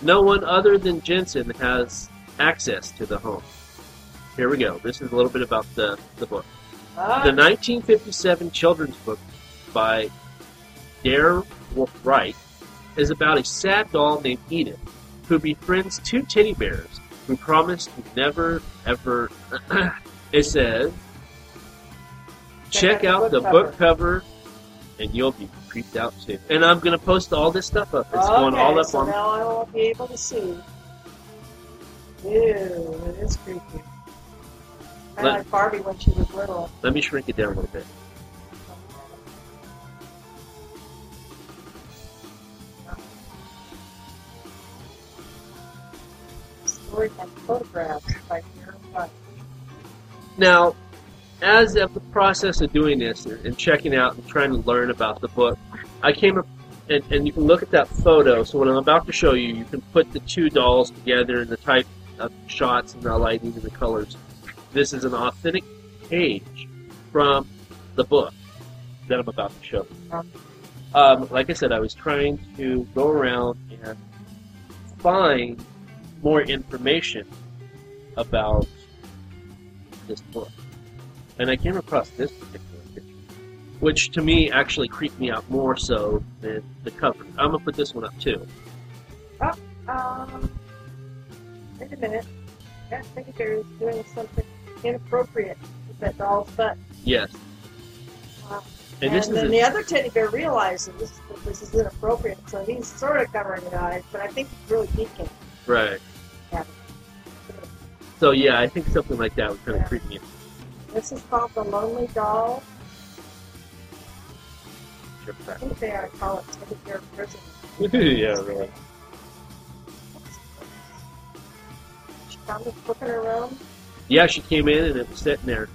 no one other than Jensen has access to the home. Here we go. This is a little bit about the, the book. Ah, The 1957 children's book by Dare Wolf Wright is about a sad doll named Edith who befriends two teddy bears who promise to never ever. it says, check out the book cover and you'll be creeped out too. And I'm going to post all this stuff up. It's going all up so on. now I won't be able to see. Ew, it is creepy. I like Barbie when she was little. Let me shrink it down a little bit. Story photographs by Karen White. Now, as of the process of doing this and and checking out and trying to learn about the book, I came up and, and you can look at that photo. So what I'm about to show you, you can put the two dolls together and the type of shots and the lighting and the colors. This is an authentic page from the book that I'm about to show you. Um, like I said, I was trying to go around and find more information about this book. And I came across this particular picture, which to me actually creeped me out more so than the cover. I'm gonna put this one up too. Um, wait a minute. That figure is doing something inappropriate with that doll's butt. Yes. Wow. And And, this is then the other teddy bear realizes that this is inappropriate, so he's sort of covering his eyes, but I think he's really peeking. Right. Yeah. So yeah, I think something like that would kind of Yeah. creep me out. This is called the Lonely Doll. Check I think they are call it teddy bear prison. yeah, really. She found this book in her room. Yeah, she came in and it was sitting there.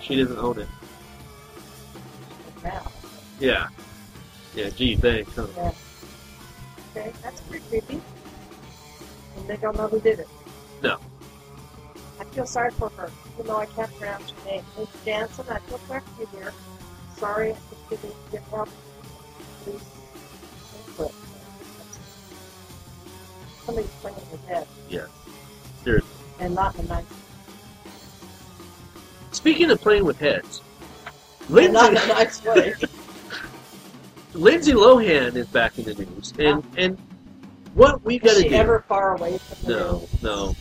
She doesn't own it. Now. Yeah. Yeah, gee, thanks. Huh? Yeah. Okay, that's pretty creepy. And they don't know who did it. No. I feel sorry for her, even though I can't pronounce your name. Miss Janssen, I feel sorry for you, dear. Sorry if you didn't get help. Please, input. Somebody's playing with head, Yeah. Seriously. and not in a nice, Speaking of playing with heads, and not in Lindsay, a nice way. Lindsay Lohan is back in the news, and and what we got to do? ever far away from No, no.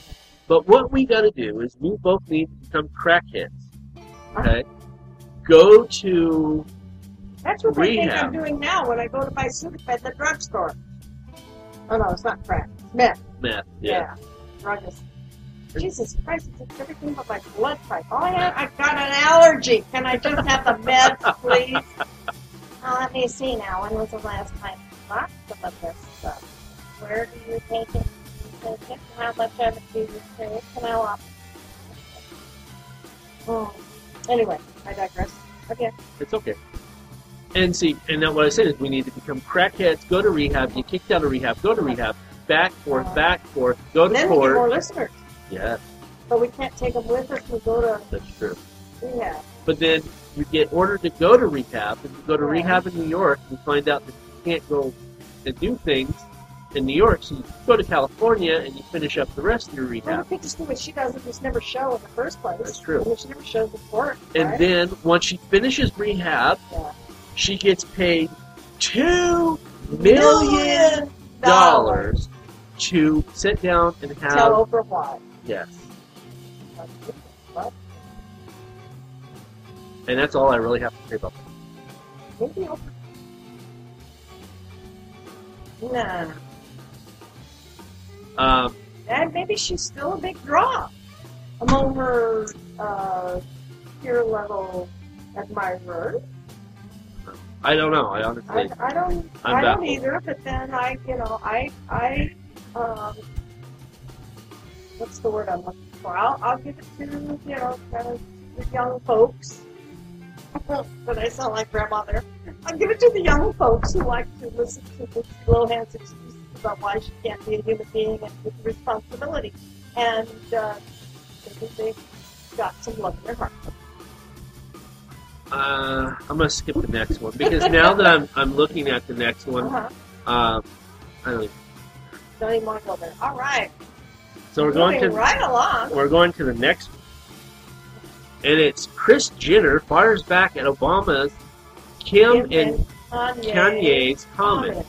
But what we got to do is we both need to become crackheads. Okay. Go to That's what I think I'm doing now when I go to buy Sudafed at the drugstore. Oh no, it's not crack. It's meth. meth. Yeah. Druggist. Jesus Christ, it's everything but my blood type. Oh, I have, I've got an allergy. Can I just have the meds, please? Oh, let me see now. When was the last time you talked about this stuff? Where do you take it? Can how much energy you take, and I want. Oh. Anyway, I digress. Okay. It's okay. And see, and then what I said is we need to become crackheads, go to rehab, get kicked out of rehab, go to rehab, back, forth, back, forth, go to then we get more listeners, Yeah, but we can't take them with us to go to that's true. rehab. But then you get ordered to go to rehab, and you go to Right. rehab in New York, and you find out that you can't go and do things in New York, so you go to California and you finish up the rest of your rehab. Well, the biggest thing is she doesn't just never show in the first place. That's true. Mean, she never shows the court. And then once she finishes rehab, Yeah. she gets paid two million dollars to sit down and have Tell Oprah why. yes, and that's all I really have to say about that. Maybe Oprah. Nah. Um, And maybe she's still a big draw among her uh, peer level admirers. I don't know. I I, honestly, I don't I'm I don't baffled. either, but then I you know, I I um what's the word I'm looking for? I'll I'll give it to, you know, kind of the young folks. but I sound like grandma there. I'll give it to the young folks who like to listen to the Lohan's about why she can't be a human being and with responsibility. And uh, they've got some love in their heart. uh, I'm gonna skip the next one because now that I'm I'm looking at the next one, Uh-huh. uh, I don't. Even, Don't even want to go there. All right. so we're going to right along. we're going to the next one, and it's Kris Jenner fires back at Obama's Kim and Kanye. Kanye's comment.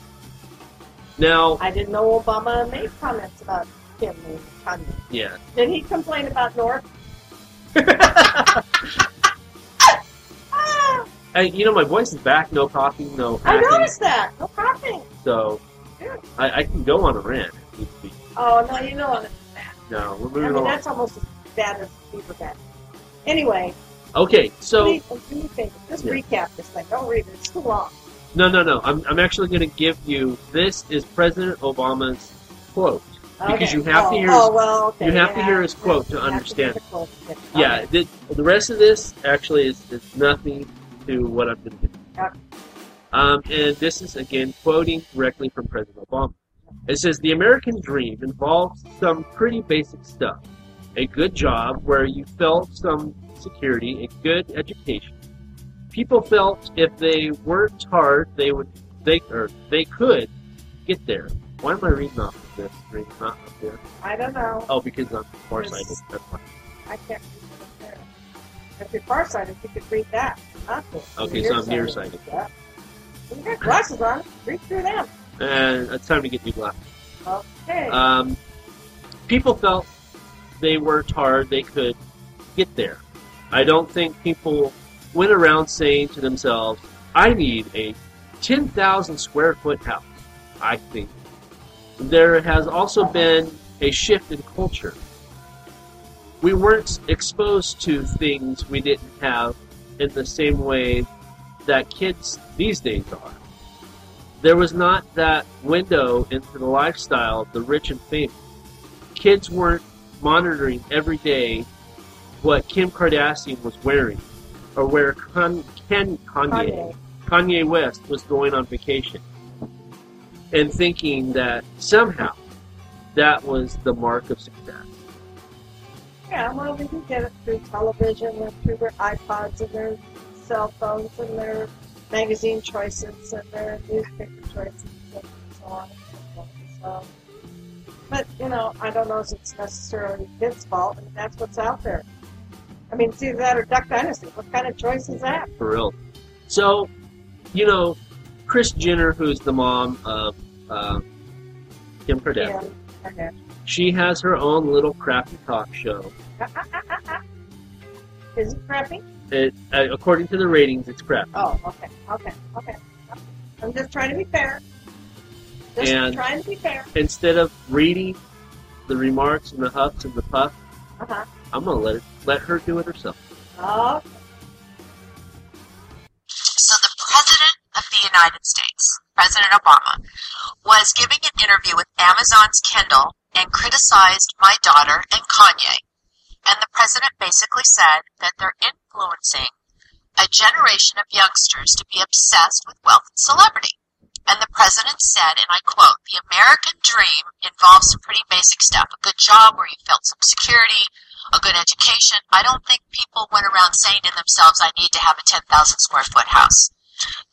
Now, I didn't know Obama made comments about and Kanye. yeah, Did he complain about North? Hey, you know my voice is back. No coughing, no I hacking. noticed that. No coughing. So Yeah. I, I can go on a rant. if need be. Oh no, you know what? No, we're I mean, along. that's almost as bad as fever bad. Anyway, Okay, so please, do me a favor. Just Yeah. recap this thing. Don't read it. It's too long. No, no, no. I'm, I'm actually going to give you this is President Obama's quote because Okay. you have oh, to hear. Oh well, okay. you have to hear his quote to understand. quote. Okay. Yeah, the, the rest of this actually is, is nothing to what I'm going to do. Yeah. Um, and this is again quoting directly from President Obama. It says the American dream involves some pretty basic stuff: a good job where you felt some security, a good education. People felt if they worked hard, they would they or they could get there. Why am I reading off of this not up there? I don't know. Oh, because I'm farsighted. That's why. I can't read it. If you're farsighted, you could read that. Not this. Okay, so I'm nearsighted. Yeah. You got glasses on. Read through them. And it's time to get new glasses. Okay. Um, people felt they worked hard, they could get there. I don't think people went around saying to themselves, I need a 10,000 square foot house. I think there has also been a shift in culture. We weren't exposed to things we didn't have in the same way that kids these days are. There was not that window into the lifestyle of the rich and famous. Kids weren't monitoring every day what Kim Kardashian was wearing or where Con- Ken, Kanye, Kanye. Kanye West was going on vacation and thinking that somehow that was the mark of success. Yeah, well, we can get it through television and through their iPods and their cell phones and their magazine choices and their newspaper choices and so on and so forth. So, but, you know, I don't know if it's necessarily his fault. I mean, that's what's out there. I mean, it's either that or Duck Dynasty. What kind of choice is that? for real. So, you know, Kris Jenner, who's the mom of uh, Kim Kardashian, she has her own little crappy talk show. Is it crappy? It, uh, according to the ratings, it's crap. Oh, okay, okay, okay. I'm just trying to be fair. Just And- trying to be fair. Instead of reading the remarks and the huffs and the puffs, Uh-huh. I'm gonna let her, let her do it herself. Oh, So the President of the United States, President Obama, was giving an interview with Amazon's Kindle and criticized my daughter and Kanye. And the president basically said that they're influencing a generation of youngsters to be obsessed with wealth and celebrity. And the president said, and I quote, the American dream involves some pretty basic stuff. A good job where you felt some security, a good education. I don't think people went around saying to themselves, I need to have a 10,000 square foot house.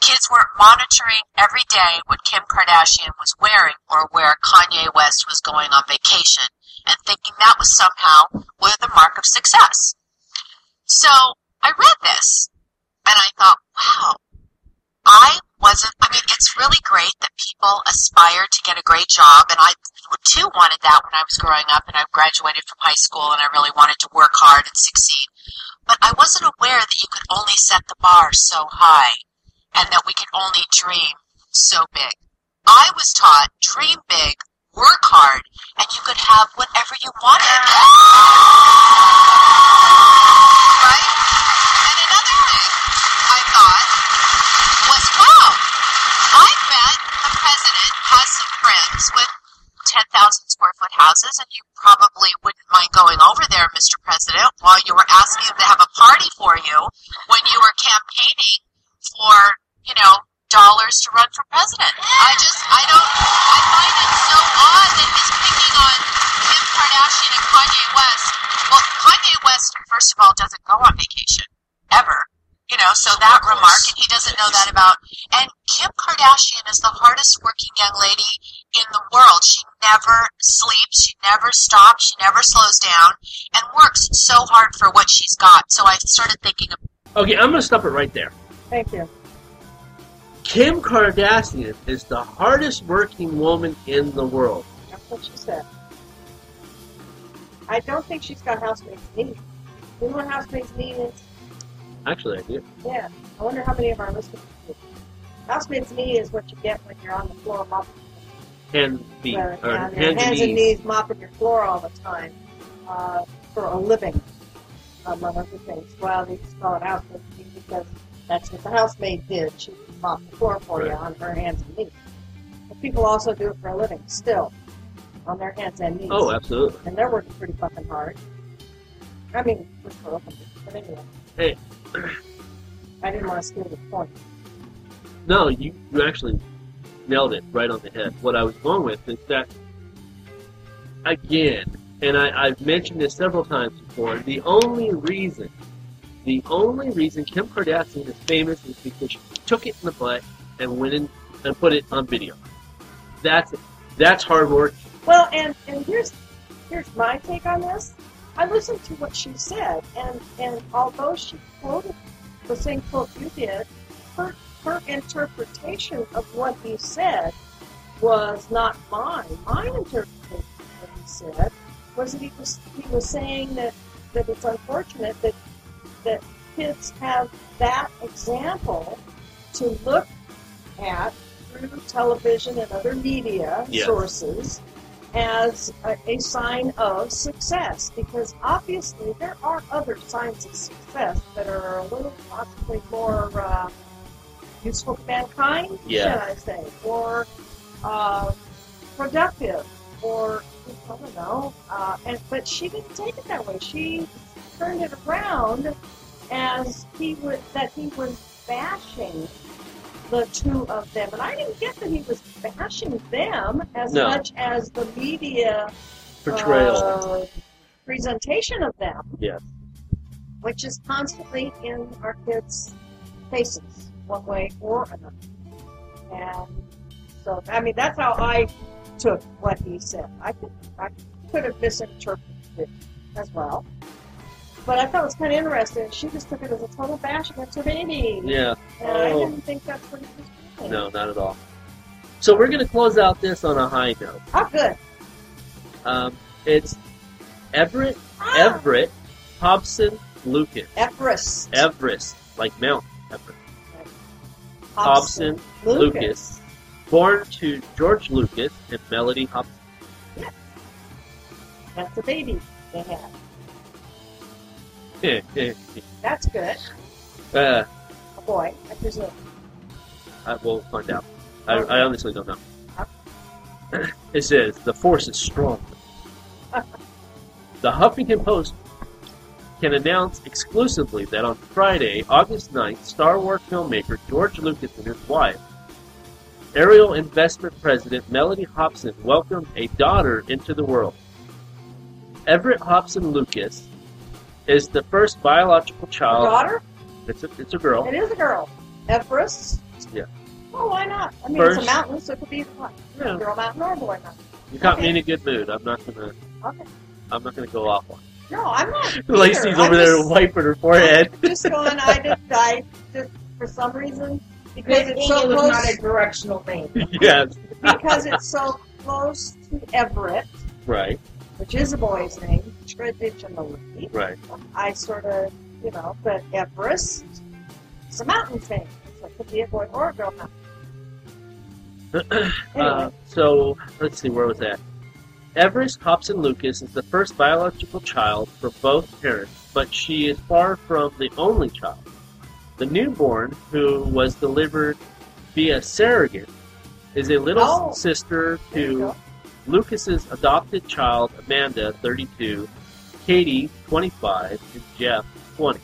Kids weren't monitoring every day what Kim Kardashian was wearing or where Kanye West was going on vacation and thinking that was somehow were the mark of success. So I read this and I thought, wow, I wasn't, I mean, it's really great that people aspire to get a great job and I too wanted that when I was growing up and I graduated from high school and I really wanted to work hard and succeed. But I wasn't aware that you could only set the bar so high and that we could only dream so big. I was taught dream big, work hard, and you could have whatever you wanted. Right? And another thing I thought was, wow, I bet the president has some friends with 10,000 square foot houses, and you probably wouldn't mind going over there, Mr. President, while you were asking him to have a party for you when you were campaigning for, you know, dollars to run for president. I just, I don't, I find it so odd that he's picking on Kim Kardashian and Kanye West. Well, Kanye West, first of all, doesn't go on vacation. Ever. You know, so that remark, and he doesn't know that about, and Kim Kardashian is the hardest working young lady in the world. She never sleeps, she never stops, she never slows down, and works so hard for what she's got. So I started thinking of Okay, I'm going to stop it right there. Thank you. Kim Kardashian is the hardest working woman in the world. That's what she said. I don't think she's got housemaid's knee. You know what housemaid's knee is? Actually, I do. Yeah. I wonder how many of our listeners do. Housemaid's knee is what you get when you're on the floor mopping, Hand, feet, uh, or on hands, your hands and and knees. knees mopping your floor all the time uh, for a living, among other things. Well, they just call it housemaid's because that's what the housemaid did. She mopped the floor for you on her hands and knees. But people also do it for a living, still, on their hands and knees. Oh, absolutely. and they're working pretty fucking hard. I mean, we're still open, but anyway. Hey. I didn't want to steal the point. No, you, you actually nailed it right on the head. What I was going with is that, again, and I, I've mentioned this several times before, the only reason, the only reason Kim Kardashian is famous is because she took it in the butt and went in and put it on video. That's it. That's hard work. Well, and and here's here's my take on this. I listened to what she said, and and although she quoted the same quote you did, her her interpretation of what he said was not mine. My interpretation of what he said was that he was he was saying that that it's unfortunate that that kids have that example to look at through television and other media Yes. sources as a, a sign of success because obviously there are other signs of success that are a little possibly more uh, useful to mankind, Yeah. should I say, or uh, productive, or I don't know. Uh, and but she didn't take it that way. She turned it around as he would that he was bashing the two of them, and I didn't get that he was bashing them as No. much as the media Portrayal. uh, presentation of them, Yes. which is constantly in our kids' faces, one way or another. And so, I mean, that's how I took what he said. I could, I could have misinterpreted it as well. But I thought it was kind of interesting. She just took it as a total bashing of her baby. Yeah. And I Oh. didn't think that's what he was doing. No, not at all. So we're going to close out this on a high note. Oh, good. Um, it's Everett Ah, Everett Hobson Lucas. Everest. Everest, like Mount Everest. Hobson Lucas. Lucas. Born to George Lucas and Mellody Hobson. That's the baby they had. uh, That's good. A boy, I presume. I will find out. I, I honestly don't know. It says the force is strong. The Huffington Post can announce exclusively that on Friday, August 9th, Star Wars filmmaker George Lucas and his wife, Ariel Investment President Mellody Hobson, welcomed a daughter into the world. Everett Hobson Lucas is the first biological child. Daughter? It's a, it's a girl. It is a girl. Everest? Yeah. Well, why not? I mean, First- it's a mountain, so it could be what? Yeah. Girl mountain or boy mountain. You got me in a good mood. I'm not gonna. Okay. I'm not gonna go off on. You. No, I'm not. either. Lacey's I'm over there just- wiping her forehead. Just going, I just, I just, for some reason, because it's so close, not a directional name. yes. because it's so close to Everett, Right. which is a boy's name, Trowbridge and Lee. Right. I sort of, you know, but Everest, is a mountain thing. So it could be a boy or a girl mountain. Uh, so let's see, where was that? Everest Hobson Lucas is the first biological child for both parents, but she is far from the only child. The newborn, who was delivered via surrogate, is a little Oh. sister to. Lucas's adopted child Amanda, 32, Katie, 25, and Jett, 20.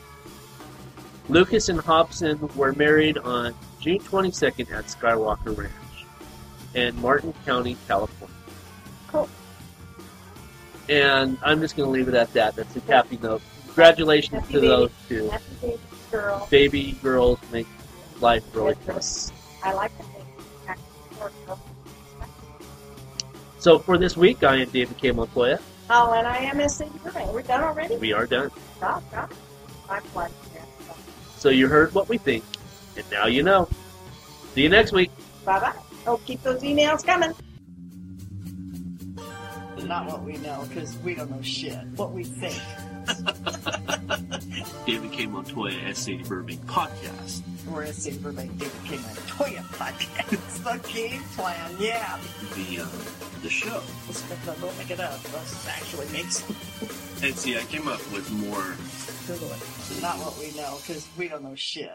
Lucas and Hobson were married on June 22nd at Skywalker Ranch in Marin County, California. Cool. And I'm just going to leave it at that. That's a happy note. Congratulations Happy to baby. those two. Happy baby girl. Baby girls make life really fun. I like the name. Actually, or girl. So for this week, I am David K. Montoya. Oh, and I am S. Cindy Germain. We're done already? We are done. Stop, stop. I'm. So you heard what we think, and now you know. See you next week. Bye bye. Oh, keep those emails coming. Not what we know, because we don't know shit. What we think. David K. Montoya, Sadie Burbank podcast. We're a Super Big David K. Montoya podcast. The game plan, yeah. The uh, the show. Let's go make it up. Let's actually make some. And see, I came up with more. Google it. Not what we know, because we don't know shit.